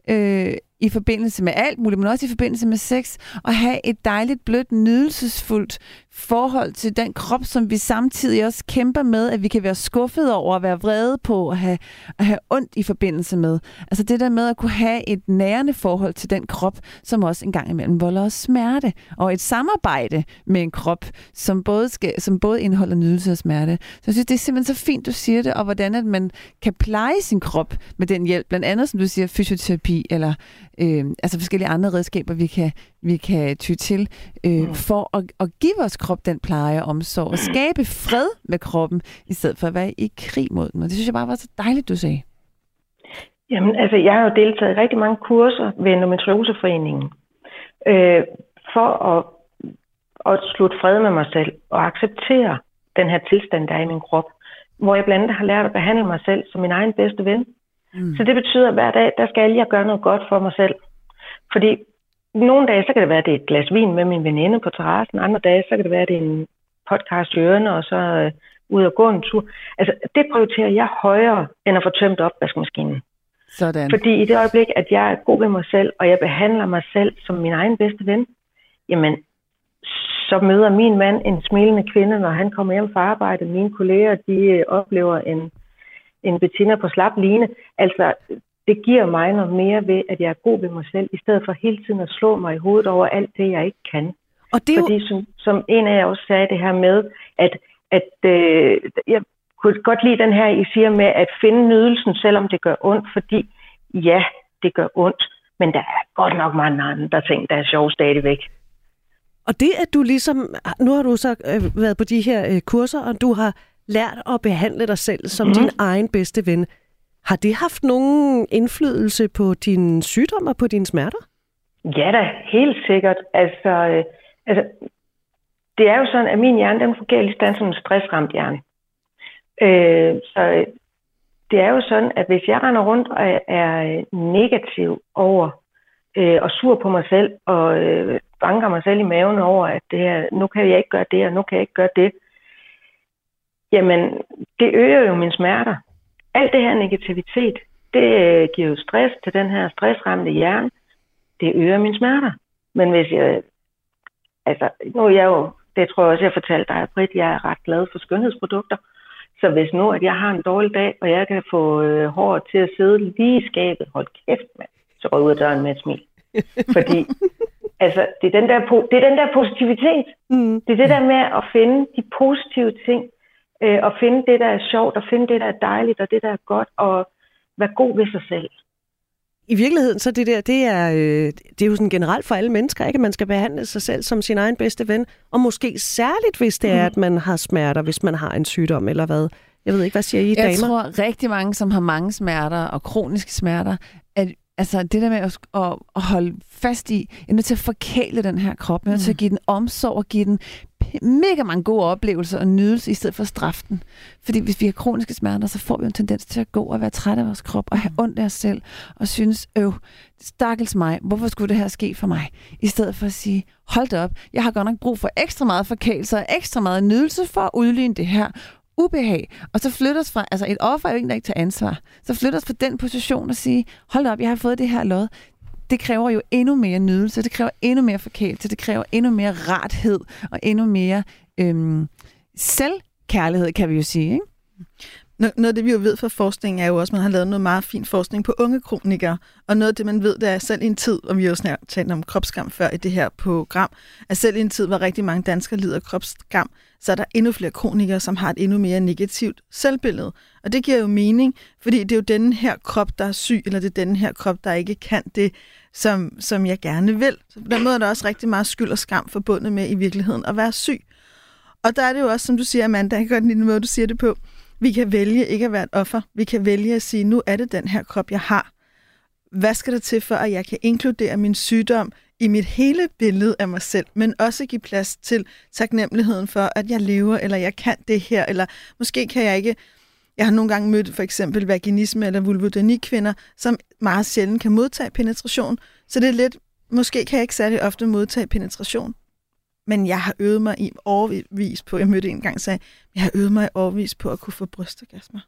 øh, i forbindelse med alt muligt, men også i forbindelse med sex, og have et dejligt, blødt, nydelsesfuldt forhold til den krop, som vi samtidig også kæmper med, at vi kan være skuffet over at være vrede på at have, at have ondt i forbindelse med. Altså det der med at kunne have et nærende forhold til den krop, som også en gang imellem volder os smerte, og et samarbejde med en krop, som både, skal, som både indeholder nydelse og smerte. Så jeg synes, det er simpelthen så fint, du siger det, og hvordan at man kan pleje sin krop med den hjælp, blandt andet, som du siger, fysioterapi, eller øh, altså forskellige andre redskaber, vi kan, vi kan ty til, øh, for at, at give vores krop den pleje og omsorg, og skabe fred med kroppen, i stedet for at være i krig mod den. Og det synes jeg bare var så dejligt, du sagde. Jamen, altså, jeg har jo deltaget i rigtig mange kurser ved Endometrioseforeningen, øh, for at, at slutte fred med mig selv og acceptere den her tilstand, der er i min krop, hvor jeg blandt andet har lært at behandle mig selv som min egen bedste ven. Mm. Så det betyder, at hver dag, der skal jeg gøre noget godt for mig selv. Fordi nogle dage, så kan det være, at det er et glas vin med min veninde på terrassen. Andre dage, så kan det være, at det er en podcast i ørene, og så øh, ud og gå en tur. Altså, det prioriterer jeg højere, end at få tømt opvaskemaskinen. Sådan. Fordi i det øjeblik, at jeg er god ved mig selv, og jeg behandler mig selv som min egen bedste ven, jamen, så møder min mand en smilende kvinde, når han kommer hjem fra arbejde. Mine kolleger, de øh, oplever en, en Bettina på slap line. Altså, det giver mig noget mere ved, at jeg er god ved mig selv, i stedet for hele tiden at slå mig i hovedet over alt det, jeg ikke kan. Og det er Fordi jo... som, som en af jer også sagde det her med, at, at øh, jeg kunne godt lide den her, I siger med at finde nydelsen, selvom det gør ondt, fordi ja, det gør ondt, men der er godt nok mange andre ting, der er sjove stadigvæk. Og det, at du ligesom, nu har du så øh, været på de her øh, kurser, og du har lært at behandle dig selv som mm. din egen bedste ven. Har det haft nogen indflydelse på din sygdom og på dine smerter? Ja da, helt sikkert. Altså, øh, altså, det er jo sådan, at min hjerne, den fungerer lige som en stressramt hjerne. Øh, så øh, det er jo sådan, at hvis jeg render rundt og er negativ over øh, og sur på mig selv, og øh, banker mig selv i maven over, at det her, nu kan jeg ikke gøre det, og nu kan jeg ikke gøre det, jamen, det øger jo mine smerter. Alt det her negativitet, det øh, giver jo stress til den her stressramte hjerne. Det øger mine smerter. Men hvis jeg, altså, nu er jeg jo, det tror jeg også, jeg fortalte dig, Britt, jeg er ret glad for skønhedsprodukter. Så hvis nu, at jeg har en dårlig dag, og jeg kan få øh, håret til at sidde lige i skabet, hold kæft, mand, så jeg ud af døren med et smil. Fordi altså, det, er den der, det er den der positivitet. Mm. Det er det der med at finde de positive ting, øh, og finde det, der er sjovt, og finde det, der er dejligt, og det, der er godt, og være god ved sig selv. I virkeligheden, så det der, det er, øh, det er jo sådan generelt for alle mennesker, ikke? at man skal behandle sig selv som sin egen bedste ven, og måske særligt, hvis det er, mm. at man har smerter, hvis man har en sygdom eller hvad. Jeg ved ikke, hvad siger I, damer? Jeg tror rigtig mange, som har mange smerter og kroniske smerter, at altså det der med at, at, at holde fast i, jeg er nødt til at forkæle den her krop, jeg er nødt til at mm. give den omsorg og give den mega mange gode oplevelser og nydelse, i stedet for den. Fordi hvis vi har kroniske smerter, så får vi en tendens til at gå og være træt af vores krop, og have mm. ondt af os selv, og synes, øv, stakkels mig, hvorfor skulle det her ske for mig? I stedet for at sige, hold da op, jeg har godt nok brug for ekstra meget forkælelse og ekstra meget nydelse for at udligne det her ubehag, og så flytter os fra, altså et offer er jo ikke, der ikke tager ansvar, så flytter os fra den position og sige, hold op, jeg har fået det her lod, det kræver jo endnu mere nydelse, det kræver endnu mere forkælelse, det kræver endnu mere rethed og endnu mere øhm, selvkærlighed, kan vi jo sige. Ikke? Noget af det, vi jo ved fra forskningen, er jo også, at man har lavet noget meget fin forskning på unge kronikere. Og noget af det, man ved, det er selv i en tid, og vi har også talt om kropsskam før i det her program, at selv i en tid, hvor rigtig mange danskere lider af kropsskam, så er der endnu flere kronikere, som har et endnu mere negativt selvbillede. Og det giver jo mening, fordi det er jo den her krop, der er syg, eller det er den her krop, der ikke kan det, som, som jeg gerne vil. Så på den måde er der også rigtig meget skyld og skam forbundet med i virkeligheden at være syg. Og der er det jo også, som du siger, Amanda, jeg kan godt lide den måde, du siger det på, vi kan vælge ikke at være et offer. Vi kan vælge at sige, nu er det den her krop, jeg har. Hvad skal der til for, at jeg kan inkludere min sygdom i mit hele billede af mig selv, men også give plads til taknemmeligheden for, at jeg lever, eller jeg kan det her, eller måske kan jeg ikke... Jeg har nogle gange mødt for eksempel vaginisme eller vulvodyni-kvinder, som meget sjældent kan modtage penetration. Så det er lidt, måske kan jeg ikke særlig ofte modtage penetration, men jeg har øvet mig i overvis på, jeg mødte en gang sagde, jeg har øvet mig i overvis på at kunne få brystorgasmer.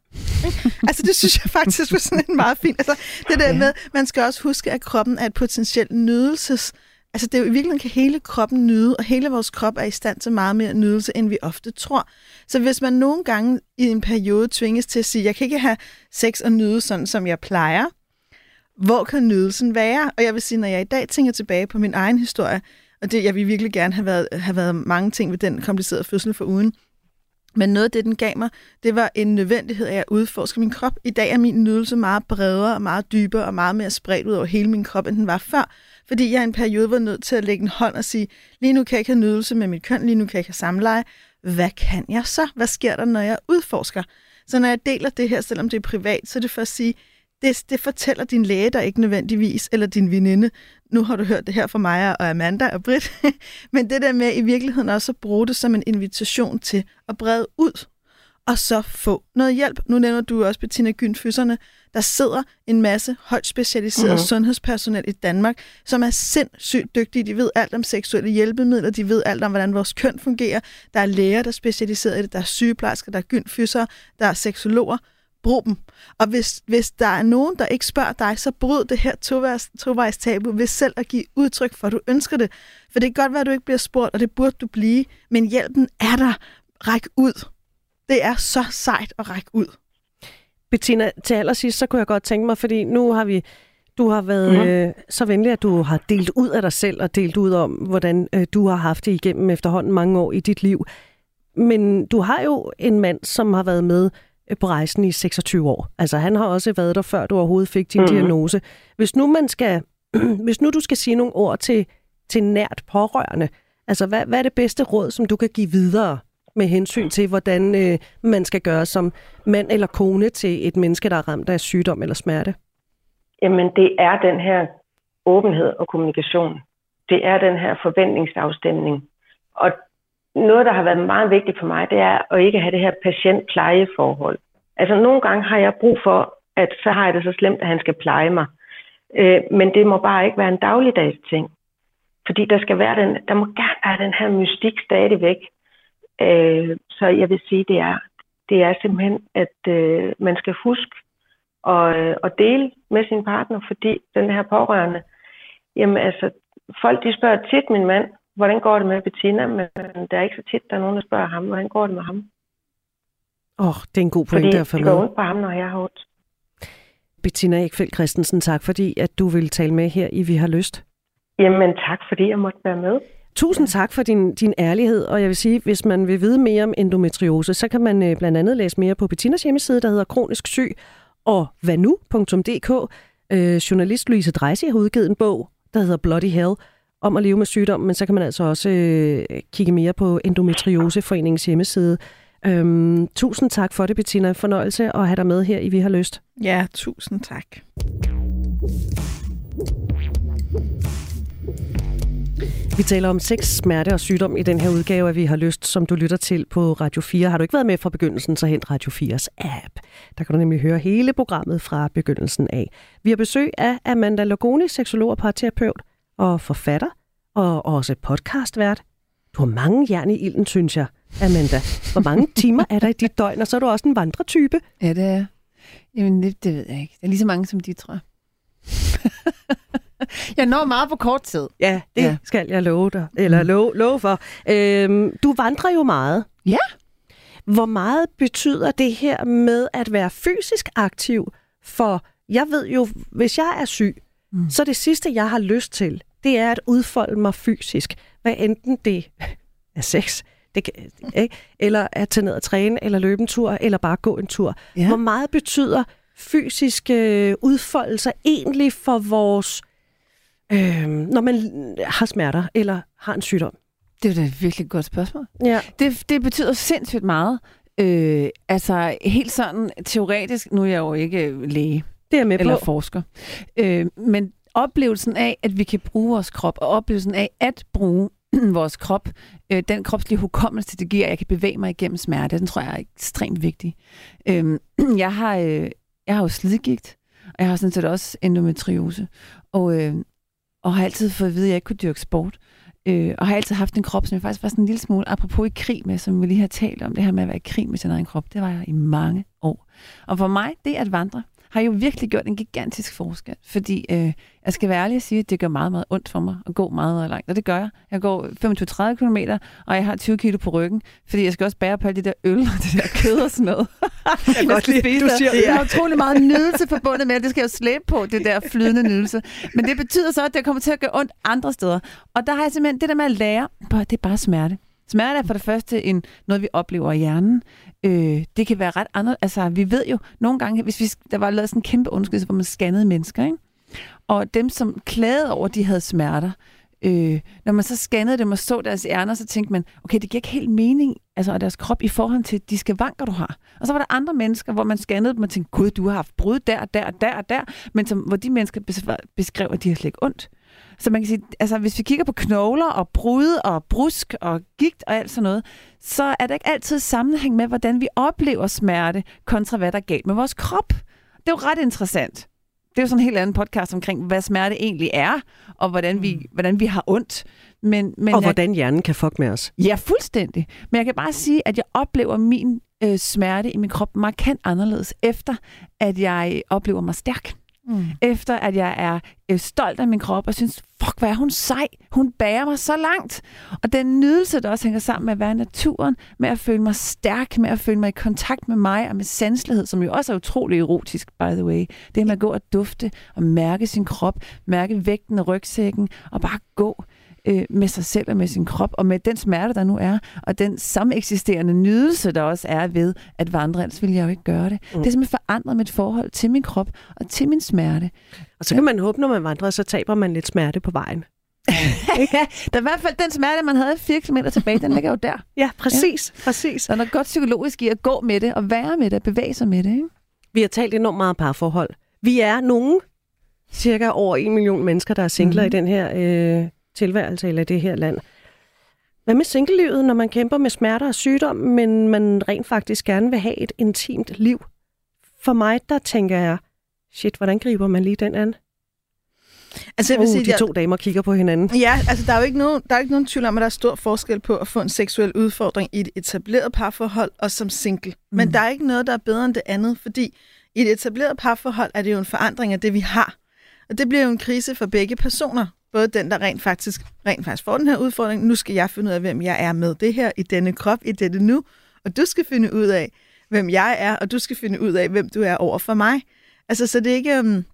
altså det synes jeg faktisk var sådan en meget fint. Altså det der med, man skal også huske, at kroppen er et potentielt nydelses... Altså det er jo i virkeligheden kan hele kroppen nyde, og hele vores krop er i stand til meget mere nydelse, end vi ofte tror. Så hvis man nogle gange i en periode tvinges til at sige, jeg kan ikke have sex og nyde sådan, som jeg plejer, hvor kan nydelsen være? Og jeg vil sige, når jeg i dag tænker tilbage på min egen historie, og det, jeg vil virkelig gerne have været, have været mange ting ved den komplicerede fødsel for uden. Men noget af det, den gav mig, det var en nødvendighed af at udforske min krop. I dag er min nydelse meget bredere, og meget dybere og meget mere spredt ud over hele min krop, end den var før. Fordi jeg i en periode var nødt til at lægge en hånd og sige, lige nu kan jeg ikke have nydelse med mit køn, lige nu kan jeg ikke have samleje. Hvad kan jeg så? Hvad sker der, når jeg udforsker? Så når jeg deler det her, selvom det er privat, så er det for at sige, det, det fortæller din læge der ikke nødvendigvis, eller din veninde. Nu har du hørt det her fra mig og Amanda og Britt. Men det der med i virkeligheden også at bruge det som en invitation til at brede ud, og så få noget hjælp. Nu nævner du også Bettina Gynfyserne. Der sidder en masse højt specialiseret mm-hmm. sundhedspersonel i Danmark, som er sindssygt dygtige. De ved alt om seksuelle hjælpemidler, de ved alt om, hvordan vores køn fungerer. Der er læger, der er specialiseret i det, der er sygeplejersker, der er gynfysere, der er seksologer brug dem. Og hvis, hvis der er nogen, der ikke spørger dig, så bryd det her tovejs, tovejs tabu ved selv at give udtryk for, at du ønsker det. For det kan godt være, at du ikke bliver spurgt, og det burde du blive, men hjælpen er der. Ræk ud. Det er så sejt at række ud. Bettina, til allersidst, så kunne jeg godt tænke mig, fordi nu har vi du har været mm-hmm. øh, så venlig, at du har delt ud af dig selv og delt ud om, hvordan øh, du har haft det igennem efterhånden mange år i dit liv. Men du har jo en mand, som har været med på rejsen i 26 år. Altså han har også været der, før du overhovedet fik din mm. diagnose. Hvis nu man skal, hvis nu du skal sige nogle ord til, til nært pårørende, altså hvad, hvad er det bedste råd, som du kan give videre med hensyn til, hvordan øh, man skal gøre som mand eller kone til et menneske, der er ramt af sygdom eller smerte? Jamen det er den her åbenhed og kommunikation. Det er den her forventningsafstemning. Og noget, der har været meget vigtigt for mig, det er at ikke have det her patient-plejeforhold. Altså nogle gange har jeg brug for, at så har jeg det så slemt, at han skal pleje mig. Øh, men det må bare ikke være en dagligdags ting. Fordi der skal være den, der må gerne være den her mystik stadigvæk. Øh, så jeg vil sige, det er, det er simpelthen, at øh, man skal huske at, øh, at dele med sin partner, fordi den her pårørende, jamen altså, folk de spørger tit min mand, hvordan går det med Bettina, men der er ikke så tit, der er nogen, der spørger ham, hvordan går det med ham. Åh, oh, det er en god pointe Fordi at få det med. går ondt på ham, når jeg har ondt. Bettina Ekfeldt Christensen, tak fordi, at du vil tale med her i Vi har lyst. Jamen tak, fordi jeg måtte være med. Tusind tak for din, din ærlighed, og jeg vil sige, hvis man vil vide mere om endometriose, så kan man øh, blandt andet læse mere på Bettinas hjemmeside, der hedder Kronisk Syg, og vanu.dk. Øh, journalist Louise Dreisi har udgivet en bog, der hedder Bloody Hell, om at leve med sygdom, men så kan man altså også øh, kigge mere på Endometrioseforeningens hjemmeside. Øhm, tusind tak for det, Bettina. Fornøjelse at have dig med her i Vi har lyst. Ja, tusind tak. Vi taler om sex, smerte og sygdom i den her udgave af Vi har lyst, som du lytter til på Radio 4. Har du ikke været med fra begyndelsen, så hent Radio 4's app. Der kan du nemlig høre hele programmet fra begyndelsen af. Vi har besøg af Amanda Logoni, seksolog og parterapeut og forfatter, og også podcastvært. Du har mange jern i ilden, synes jeg, Amanda. Hvor mange timer er der i dit døgn, og så er du også en vandretype. Ja, det er Jamen, det, det ved jeg ikke. Det er lige så mange som de, tror jeg. jeg når meget på kort tid. Ja, det Ja. ja. skal jeg love dig, eller love, love for. Øhm, du vandrer jo meget. Ja. Hvor meget betyder det her med at være fysisk aktiv? For jeg ved jo, hvis jeg er syg, mm. så det sidste, jeg har lyst til, det er at udfolde mig fysisk. Hvad enten det er sex, det kan, ikke? eller at tage ned og træne, eller løbe en tur, eller bare gå en tur. Ja. Hvor meget betyder fysiske øh, udfoldelser egentlig for vores, øh, når man har smerter, eller har en sygdom? Det er da et virkelig godt spørgsmål. Ja. Det, det betyder sindssygt meget. Øh, altså, helt sådan teoretisk, nu er jeg jo ikke læge Det er med eller på. forsker, øh, men oplevelsen af, at vi kan bruge vores krop, og oplevelsen af at bruge vores krop, øh, den kropslige hukommelse, det giver, at jeg kan bevæge mig igennem smerte, den tror jeg er ekstremt vigtig. Øh, jeg, har, øh, jeg har jo slidgigt, og jeg har sådan set også endometriose, og, øh, og har altid fået at vide, at jeg ikke kunne dyrke sport. Øh, og har altid haft en krop, som jeg faktisk var sådan en lille smule, apropos i krig med, som vi lige har talt om, det her med at være i krig med sin egen krop, det var jeg i mange år. Og for mig, det at vandre, har jo virkelig gjort en gigantisk forskel, fordi øh, jeg skal være ærlig og sige, at det gør meget, meget ondt for mig at gå meget, meget langt, og det gør jeg. Jeg går 25-30 km, og jeg har 20 kilo på ryggen, fordi jeg skal også bære på alle de der øl og det der kød og sådan noget. Jeg, jeg godt skal lide, du siger. Jeg har utrolig meget nydelse forbundet med, det. det skal jeg jo slæbe på, det der flydende nydelse. Men det betyder så, at det kommer til at gøre ondt andre steder. Og der har jeg simpelthen det der med at lære, det er bare smerte. Smerte er for det første en, noget, vi oplever i hjernen. Øh, det kan være ret andet. Altså, vi ved jo nogle gange, hvis vi, der var lavet sådan en kæmpe undskyldelse, hvor man scannede mennesker, ikke? og dem, som klagede over, at de havde smerter, øh, når man så scannede dem og så deres ærner, så tænkte man, okay, det giver ikke helt mening, altså deres krop i forhold til de skavanker, du har. Og så var der andre mennesker, hvor man scannede dem og tænkte, gud, du har haft brud der, der, der, der, men som, hvor de mennesker beskrev, at de har slet ikke ondt. Så man kan sige, altså hvis vi kigger på knogler og brud og brusk og gigt og alt sådan noget, så er der ikke altid sammenhæng med, hvordan vi oplever smerte, kontra hvad der er galt med vores krop. Det er jo ret interessant. Det er jo sådan en helt anden podcast omkring, hvad smerte egentlig er, og hvordan vi, hvordan vi har ondt. Men, men Og jeg, hvordan hjernen kan fuck med os. Ja, fuldstændig. Men jeg kan bare sige, at jeg oplever min øh, smerte i min krop markant anderledes, efter at jeg oplever mig stærk. Mm. Efter at jeg er øh, stolt af min krop og synes, fuck, hvad er hun sej. Hun bærer mig så langt. Og den nydelse, der også hænger sammen med at være i naturen, med at føle mig stærk, med at føle mig i kontakt med mig og med sanselighed, som jo også er utrolig erotisk, by the way. Det med at gå og dufte og mærke sin krop, mærke vægten af rygsækken og bare gå øh, med sig selv og med sin krop, og med den smerte, der nu er, og den sameksisterende nydelse, der også er ved at vandre, ellers ville jeg jo ikke gøre det. Mm. Det har simpelthen forandret mit forhold til min krop og til min smerte. Og så kan man håbe, når man vandrer, så taber man lidt smerte på vejen. ja, der er i hvert fald den smerte, man havde 4 km tilbage, den ligger jo der. Ja, præcis. Ja. præcis. Der er noget godt psykologisk i at gå med det, og være med det, og bevæge sig med det. Ikke? Vi har talt enormt meget parforhold. Vi er nogen, cirka over en million mennesker, der er singler mm-hmm. i den her øh, tilværelse eller det her land. Hvad med singlelivet, når man kæmper med smerter og sygdom, men man rent faktisk gerne vil have et intimt liv? For mig, der tænker jeg, shit, hvordan griber man lige den an? Altså, jeg Uh, vil sige, de jeg- to damer kigger på hinanden. Ja, altså der er jo ikke nogen, der er ikke nogen tvivl om, at der er stor forskel på at få en seksuel udfordring i et etableret parforhold og som single. Mm. Men der er ikke noget, der er bedre end det andet, fordi i et etableret parforhold er det jo en forandring af det, vi har. Og det bliver jo en krise for begge personer. Både den, der rent faktisk, rent faktisk får den her udfordring. Nu skal jeg finde ud af, hvem jeg er med det her, i denne krop, i dette nu. Og du skal finde ud af, hvem jeg er, og du skal finde ud af, hvem du er over for mig. Altså, så det er ikke... Um,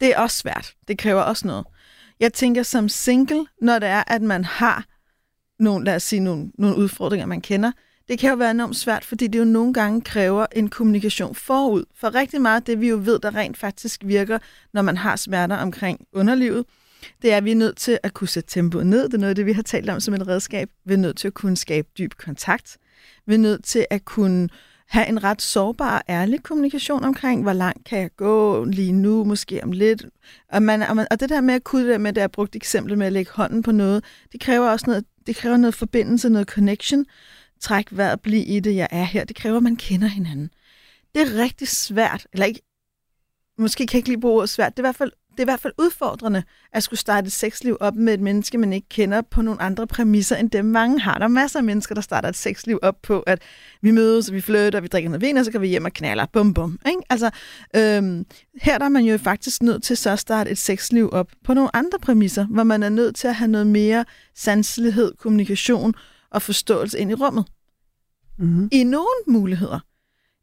det er også svært. Det kræver også noget. Jeg tænker som single, når det er, at man har nogle, lad os sige, nogle, nogle udfordringer, man kender, det kan jo være enormt svært, fordi det jo nogle gange kræver en kommunikation forud. For rigtig meget af det, vi jo ved, der rent faktisk virker, når man har smerter omkring underlivet, det er, at vi er nødt til at kunne sætte tempoet ned. Det er noget af det, vi har talt om som et redskab. Vi er nødt til at kunne skabe dyb kontakt. Vi er nødt til at kunne have en ret sårbar og ærlig kommunikation omkring, hvor langt kan jeg gå lige nu, måske om lidt. Og, man, og, man, og det der med at kunne det der med, det jeg brugt eksempel med at lægge hånden på noget, det kræver også noget, det kræver noget forbindelse, noget connection. Træk vejret, blive i det, jeg er her. Det kræver, at man kender hinanden. Det er rigtig svært, eller ikke, måske kan jeg ikke lige bruge ordet svært, det er i hvert fald det er i hvert fald udfordrende at skulle starte et sexliv op med et menneske, man ikke kender på nogle andre præmisser end dem, mange har. Der er masser af mennesker, der starter et sexliv op på, at vi mødes, og vi flytter, og vi drikker noget vin, og så kan vi hjem og knaller. Bum, bum. Ikke? Altså, øhm, her der er man jo faktisk nødt til så at starte et sexliv op på nogle andre præmisser, hvor man er nødt til at have noget mere sanselighed, kommunikation og forståelse ind i rummet. Mm-hmm. I nogle muligheder,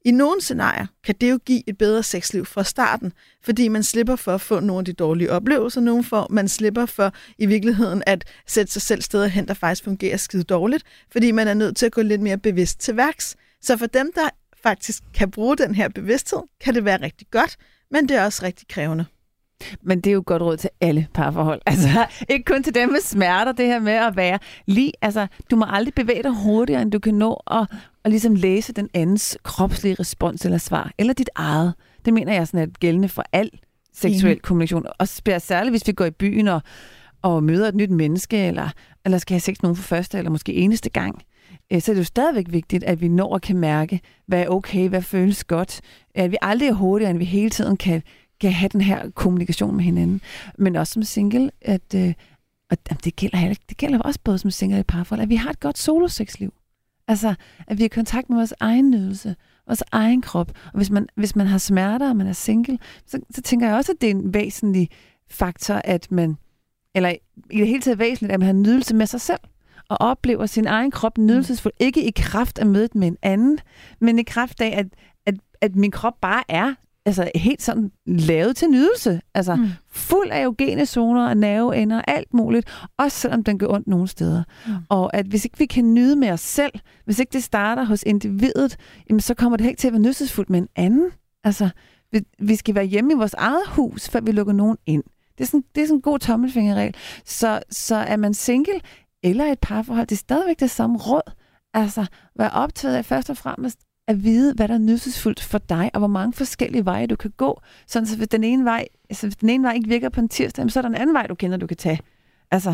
i nogle scenarier, kan det jo give et bedre sexliv fra starten, fordi man slipper for at få nogle af de dårlige oplevelser, nogen får. Man slipper for i virkeligheden at sætte sig selv steder hen, der faktisk fungerer skide dårligt, fordi man er nødt til at gå lidt mere bevidst til værks. Så for dem, der faktisk kan bruge den her bevidsthed, kan det være rigtig godt, men det er også rigtig krævende. Men det er jo godt råd til alle parforhold. Altså, ikke kun til dem med smerter, det her med at være lige... Altså, du må aldrig bevæge dig hurtigere, end du kan nå at, at ligesom læse den andens kropslige respons eller svar, eller dit eget. Det mener jeg sådan er gældende for al seksuel kommunikation. Og særligt, hvis vi går i byen og, og møder et nyt menneske, eller, eller skal have sex nogen for første eller måske eneste gang, øh, så er det jo stadigvæk vigtigt, at vi når at kan mærke, hvad er okay, hvad føles godt. At vi aldrig er hurtigere, end vi hele tiden kan, kan have den her kommunikation med hinanden. Men også som single, at, øh, og jamen, det gælder, heller det gælder også både som single og i parforhold, at vi har et godt solosexliv. Altså, at vi er i kontakt med vores egen nydelse, vores egen krop. Og hvis man, hvis man har smerter, og man er single, så, så tænker jeg også, at det er en væsentlig faktor, at man, eller i det hele taget væsentligt, at man har nydelse med sig selv og oplever sin egen krop nydelsesfuld. Ikke i kraft af mødet med en anden, men i kraft af, at, at, at min krop bare er altså helt sådan lavet til nydelse. Altså Mm. fuld af eugene zoner og nerveender, alt muligt. Også selvom den gør ondt nogle steder. Mm. Og at hvis ikke vi kan nyde med os selv, hvis ikke det starter hos individet, jamen, så kommer det ikke til at være nydelsesfuldt med en anden. Altså, vi, vi skal være hjemme i vores eget hus, før vi lukker nogen ind. Det er sådan, det er sådan en god tommelfingerregel. Så, så er man single eller et parforhold, det er stadigvæk det samme råd. Altså, vær optaget af først og fremmest at vide, hvad der er nydelsesfuldt for dig, og hvor mange forskellige veje du kan gå. Sådan så hvis den ene vej, altså, hvis den ene vej ikke virker på en tirsdag, så er der en anden vej, du kender, du kan tage. Altså,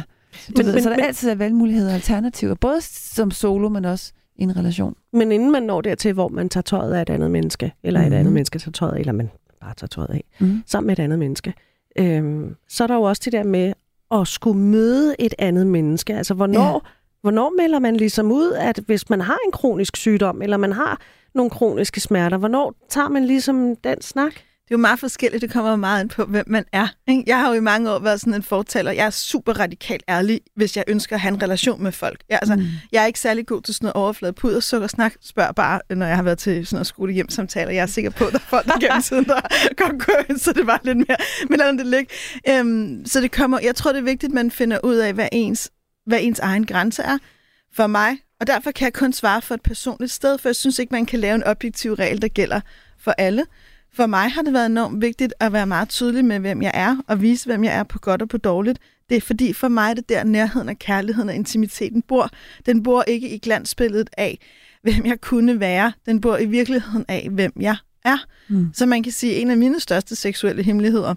du Men- ved, men- så der men- altid er valgmuligheder og alternativer, både som solo, men også i en relation. Men inden man når dertil, hvor man tager tøjet af et andet menneske, eller et Mhm. andet menneske tager tøjet af, eller man bare tager tøjet af, Mm. sammen med et andet menneske, øhm, så er der jo også det der med at skulle møde et andet menneske. Altså, hvornår, ja. Hvornår melder man ligesom ud, at hvis man har en kronisk sygdom, eller man har nogle kroniske smerter, hvornår tager man ligesom den snak? Det er jo meget forskelligt, det kommer meget ind på, hvem man er. Ikke? Jeg har jo i mange år været sådan en fortaler. Jeg er super radikalt ærlig, hvis jeg ønsker at have en relation med folk. Jeg, altså, mm. jeg er ikke særlig god til sådan noget overflade puder, sukker, snak. Spørg bare, når jeg har været til sådan noget skolehjemsamtaler. Jeg er sikker på, at der er folk gennem tiden, der godt gå så det var lidt mere. Men lad det ligge. Øhm, så det kommer, jeg tror, det er vigtigt, at man finder ud af, hvad ens, hvad ens egen grænse er for mig. Og derfor kan jeg kun svare for et personligt sted, for jeg synes ikke, man kan lave en objektiv regel, der gælder for alle. For mig har det været enormt vigtigt at være meget tydelig med, hvem jeg er, og vise, hvem jeg er på godt og på dårligt. Det er fordi for mig, det der nærheden og kærligheden og intimiteten bor. Den bor ikke i glansbilledet af, hvem jeg kunne være. Den bor i virkeligheden af, hvem jeg er. Mm. Så man kan sige, at en af mine største seksuelle hemmeligheder,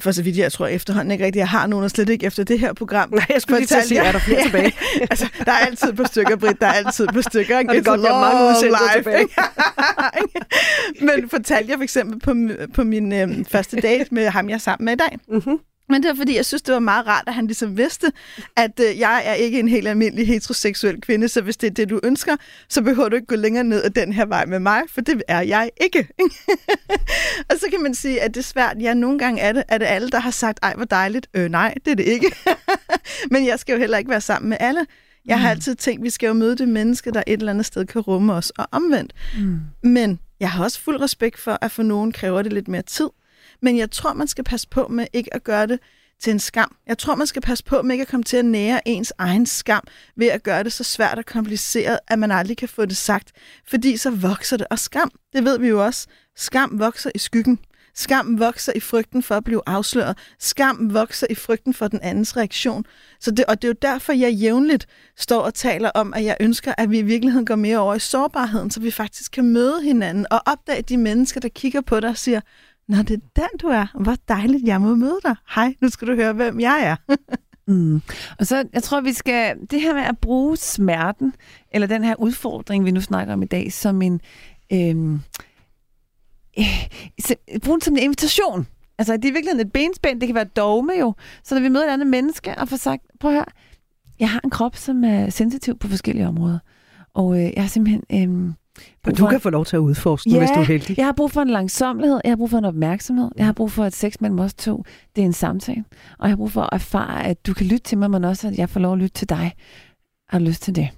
for så vidt jeg tror efterhånden ikke rigtigt, jeg har nogen, og slet ikke efter det her program. Nej, jeg skulle lige til at sige, er der flere tilbage? altså, der er altid på stykker, Britt, der er altid på stykker. Og det kan godt være mange udsendelser tilbage. Men fortalte jeg for eksempel på, på min øh, første date med ham, jeg er sammen med i dag. Mm-hmm. Men det var fordi, jeg synes, det var meget rart, at han ligesom vidste, at øh, jeg er ikke en helt almindelig heteroseksuel kvinde, så hvis det er det, du ønsker, så behøver du ikke gå længere ned ad den her vej med mig, for det er jeg ikke. og så kan man sige, at det er svært. Ja, nogle gange er det, er det alle, der har sagt, ej, hvor dejligt. Øh, nej, det er det ikke. Men jeg skal jo heller ikke være sammen med alle. Jeg har altid tænkt, at vi skal jo møde det menneske, der et eller andet sted kan rumme os, og omvendt. Mm. Men jeg har også fuld respekt for, at for nogen kræver det lidt mere tid. Men jeg tror, man skal passe på med ikke at gøre det til en skam. Jeg tror, man skal passe på med ikke at komme til at nære ens egen skam ved at gøre det så svært og kompliceret, at man aldrig kan få det sagt. Fordi så vokser det. Og skam, det ved vi jo også, skam vokser i skyggen. Skam vokser i frygten for at blive afsløret. Skam vokser i frygten for den andens reaktion. Så det, og det er jo derfor, jeg jævnligt står og taler om, at jeg ønsker, at vi i virkeligheden går mere over i sårbarheden, så vi faktisk kan møde hinanden og opdage de mennesker, der kigger på dig og siger, Nå, det er den, du er. Hvor dejligt, jeg må møde dig. Hej, nu skal du høre, hvem jeg er. Mm. Og så, jeg tror, vi skal, det her med at bruge smerten, eller den her udfordring, vi nu snakker om i dag, som en, øhm, øh, bruge den som en invitation. Altså, det er virkelig et benspænd, det kan være dogme jo. Så når vi møder et andet menneske og får sagt, prøv at høre, jeg har en krop, som er sensitiv på forskellige områder. Og øh, jeg har simpelthen... Øh, og du kan få lov til at udforske ja, hvis du er heldig. jeg har brug for en langsomlighed, jeg har brug for en opmærksomhed, jeg har brug for, at sex mellem os to, det er en samtale. Og jeg har brug for at erfare, at du kan lytte til mig, men også, at jeg får lov at lytte til dig. Har du lyst til det?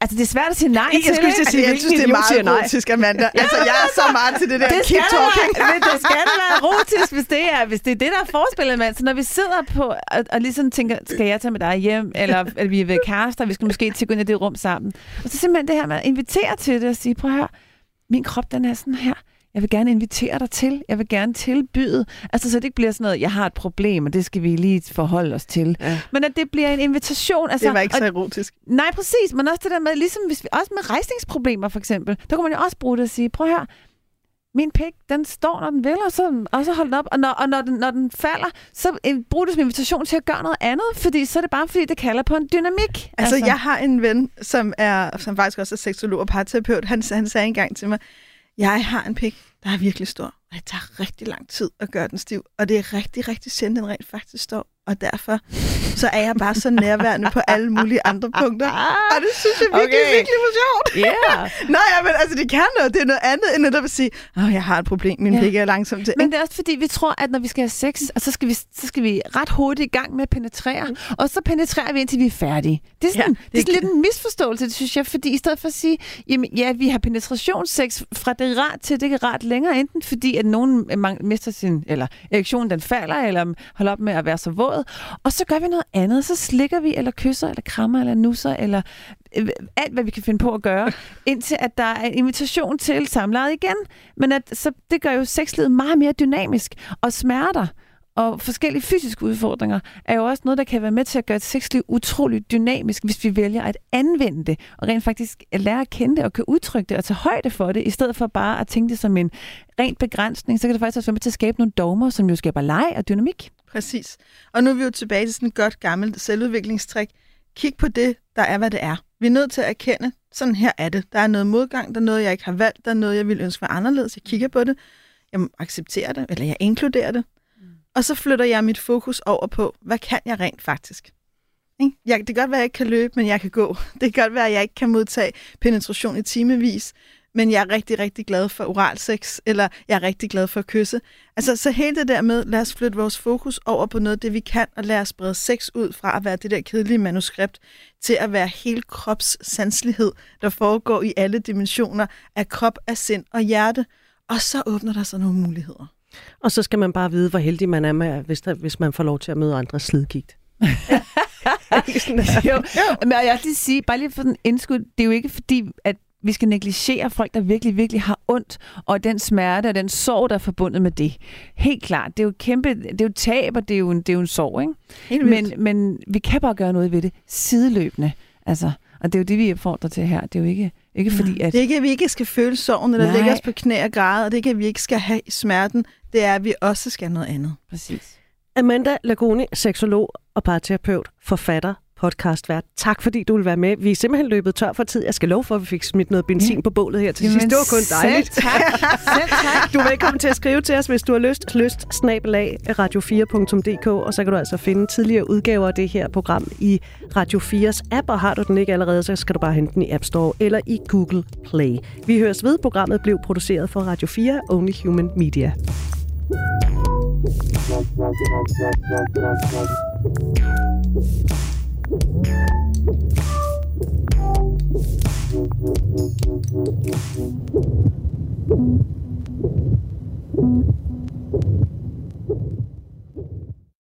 Altså, det er svært at sige nej jeg til, skulle ikke? sige, jeg synes, det er meget erotisk, Amanda. Altså, jeg er så meget til det der det keep talking. Være, det skal da være erotisk, hvis det er, hvis det er det, der er forspillet, mand. Så når vi sidder på og, og ligesom tænker, skal jeg tage med dig hjem, eller, eller vi er ved kærester, vi skal måske til gå ind i det rum sammen. Og så simpelthen det her med at invitere til det og sige, prøv at høre, min krop, den er sådan her. Jeg vil gerne invitere dig til. Jeg vil gerne tilbyde. Altså, så det ikke bliver sådan noget, jeg har et problem, og det skal vi lige forholde os til. Ja. Men at det bliver en invitation. Altså, det var ikke så og, erotisk. Nej, præcis. Men også det der med, ligesom hvis vi, også med rejsningsproblemer for eksempel, der kunne man jo også bruge det at sige, prøv her, min pik, den står, når den vil, og så, og så hold den op. Og når, og når, den, når den falder, så brug det som invitation til at gøre noget andet, fordi så er det bare, fordi det kalder på en dynamik. Altså, altså. jeg har en ven, som, er, som faktisk også er seksolog og parterapeut. Han, han sagde engang til mig, jeg har en pik, der er virkelig stor, og det tager rigtig lang tid at gøre den stiv. Og det er rigtig, rigtig sjældent, den rent faktisk står. Og derfor så er jeg bare så nærværende på alle mulige andre punkter. Og det synes jeg virkelig, okay. virkelig for sjovt. Yeah. Nej, ja, men altså, det kan noget. Det er noget andet, end at sige, åh, jeg har et problem, min yeah. pik er langsom til. Men det er også fordi, vi tror, at når vi skal have sex, og så skal vi, så skal vi ret hurtigt i gang med at penetrere. Mm. Og så penetrerer vi, indtil vi er færdige. Det er sådan, ja, det, det er sådan lidt en misforståelse, det synes jeg. Fordi i stedet for at sige, jamen, ja, vi har penetrationssex fra det rart til det rart længere, enten fordi, at nogen mister sin, eller erektionen den falder, eller holder op med at være så våd, og så gør vi noget andet. Så slikker vi, eller kysser, eller krammer, eller nusser, eller øh, alt, hvad vi kan finde på at gøre, indtil at der er en invitation til samlejet igen. Men at, så det gør jo sexlivet meget mere dynamisk. Og smerter og forskellige fysiske udfordringer er jo også noget, der kan være med til at gøre et sexliv utroligt dynamisk, hvis vi vælger at anvende det, og rent faktisk lære at kende det, og kan udtrykke det, og tage højde for det, i stedet for bare at tænke det som en rent begrænsning, så kan det faktisk også være med til at skabe nogle dogmer, som jo skaber leg og dynamik. Præcis. Og nu er vi jo tilbage til sådan et godt gammelt selvudviklingstrik. Kig på det, der er, hvad det er. Vi er nødt til at erkende, sådan her er det. Der er noget modgang, der er noget, jeg ikke har valgt, der er noget, jeg vil ønske var anderledes. Jeg kigger på det, jeg accepterer det, eller jeg inkluderer det. Og så flytter jeg mit fokus over på, hvad kan jeg rent faktisk? Jeg, det kan godt være, at jeg ikke kan løbe, men jeg kan gå. Det kan godt være, at jeg ikke kan modtage penetration i timevis, men jeg er rigtig, rigtig glad for oral sex, eller jeg er rigtig glad for at kysse. Altså, så hele det der med, lad os flytte vores fokus over på noget det, vi kan, og lad os brede sex ud fra at være det der kedelige manuskript, til at være hele kropssanslighed, der foregår i alle dimensioner af krop, af sind og hjerte. Og så åbner der sig nogle muligheder. Og så skal man bare vide, hvor heldig man er, med, hvis, der, hvis man får lov til at møde andre slidgigt. jo. Men jeg vil lige sige, bare lige for den indskud, det er jo ikke fordi, at vi skal negligere folk, der virkelig, virkelig har ondt, og den smerte og den sorg, der er forbundet med det. Helt klart. Det er jo kæmpe, det er jo tab, og det er jo en, det er jo en sorg, ikke? Helt men, men vi kan bare gøre noget ved det sideløbende. Altså, og det er jo det, vi opfordrer til her. Det er jo ikke, ikke fordi, at... Det er ikke, at vi ikke skal føle sorgen, eller lægge os på knæ og græde, og det er ikke, at vi ikke skal have smerten. Det er, at vi også skal noget andet. Præcis. Amanda Lagoni, seksolog og parterapeut, forfatter, podcastvært. Tak fordi du vil være med. Vi er simpelthen løbet tør for tid. Jeg skal love for, at vi fik smidt noget benzin på bålet her til Jamen, sidst. Det var kun dejligt. Selv tak. selv tak. Du er velkommen til at skrive til os, hvis du har lyst. Lyst snabelag radio4.dk, og så kan du altså finde tidligere udgaver af det her program i Radio 4's app, og har du den ikke allerede, så skal du bare hente den i App Store eller i Google Play. Vi høres ved. Programmet blev produceret for Radio 4 Only Human Media. Thank you. Thank you.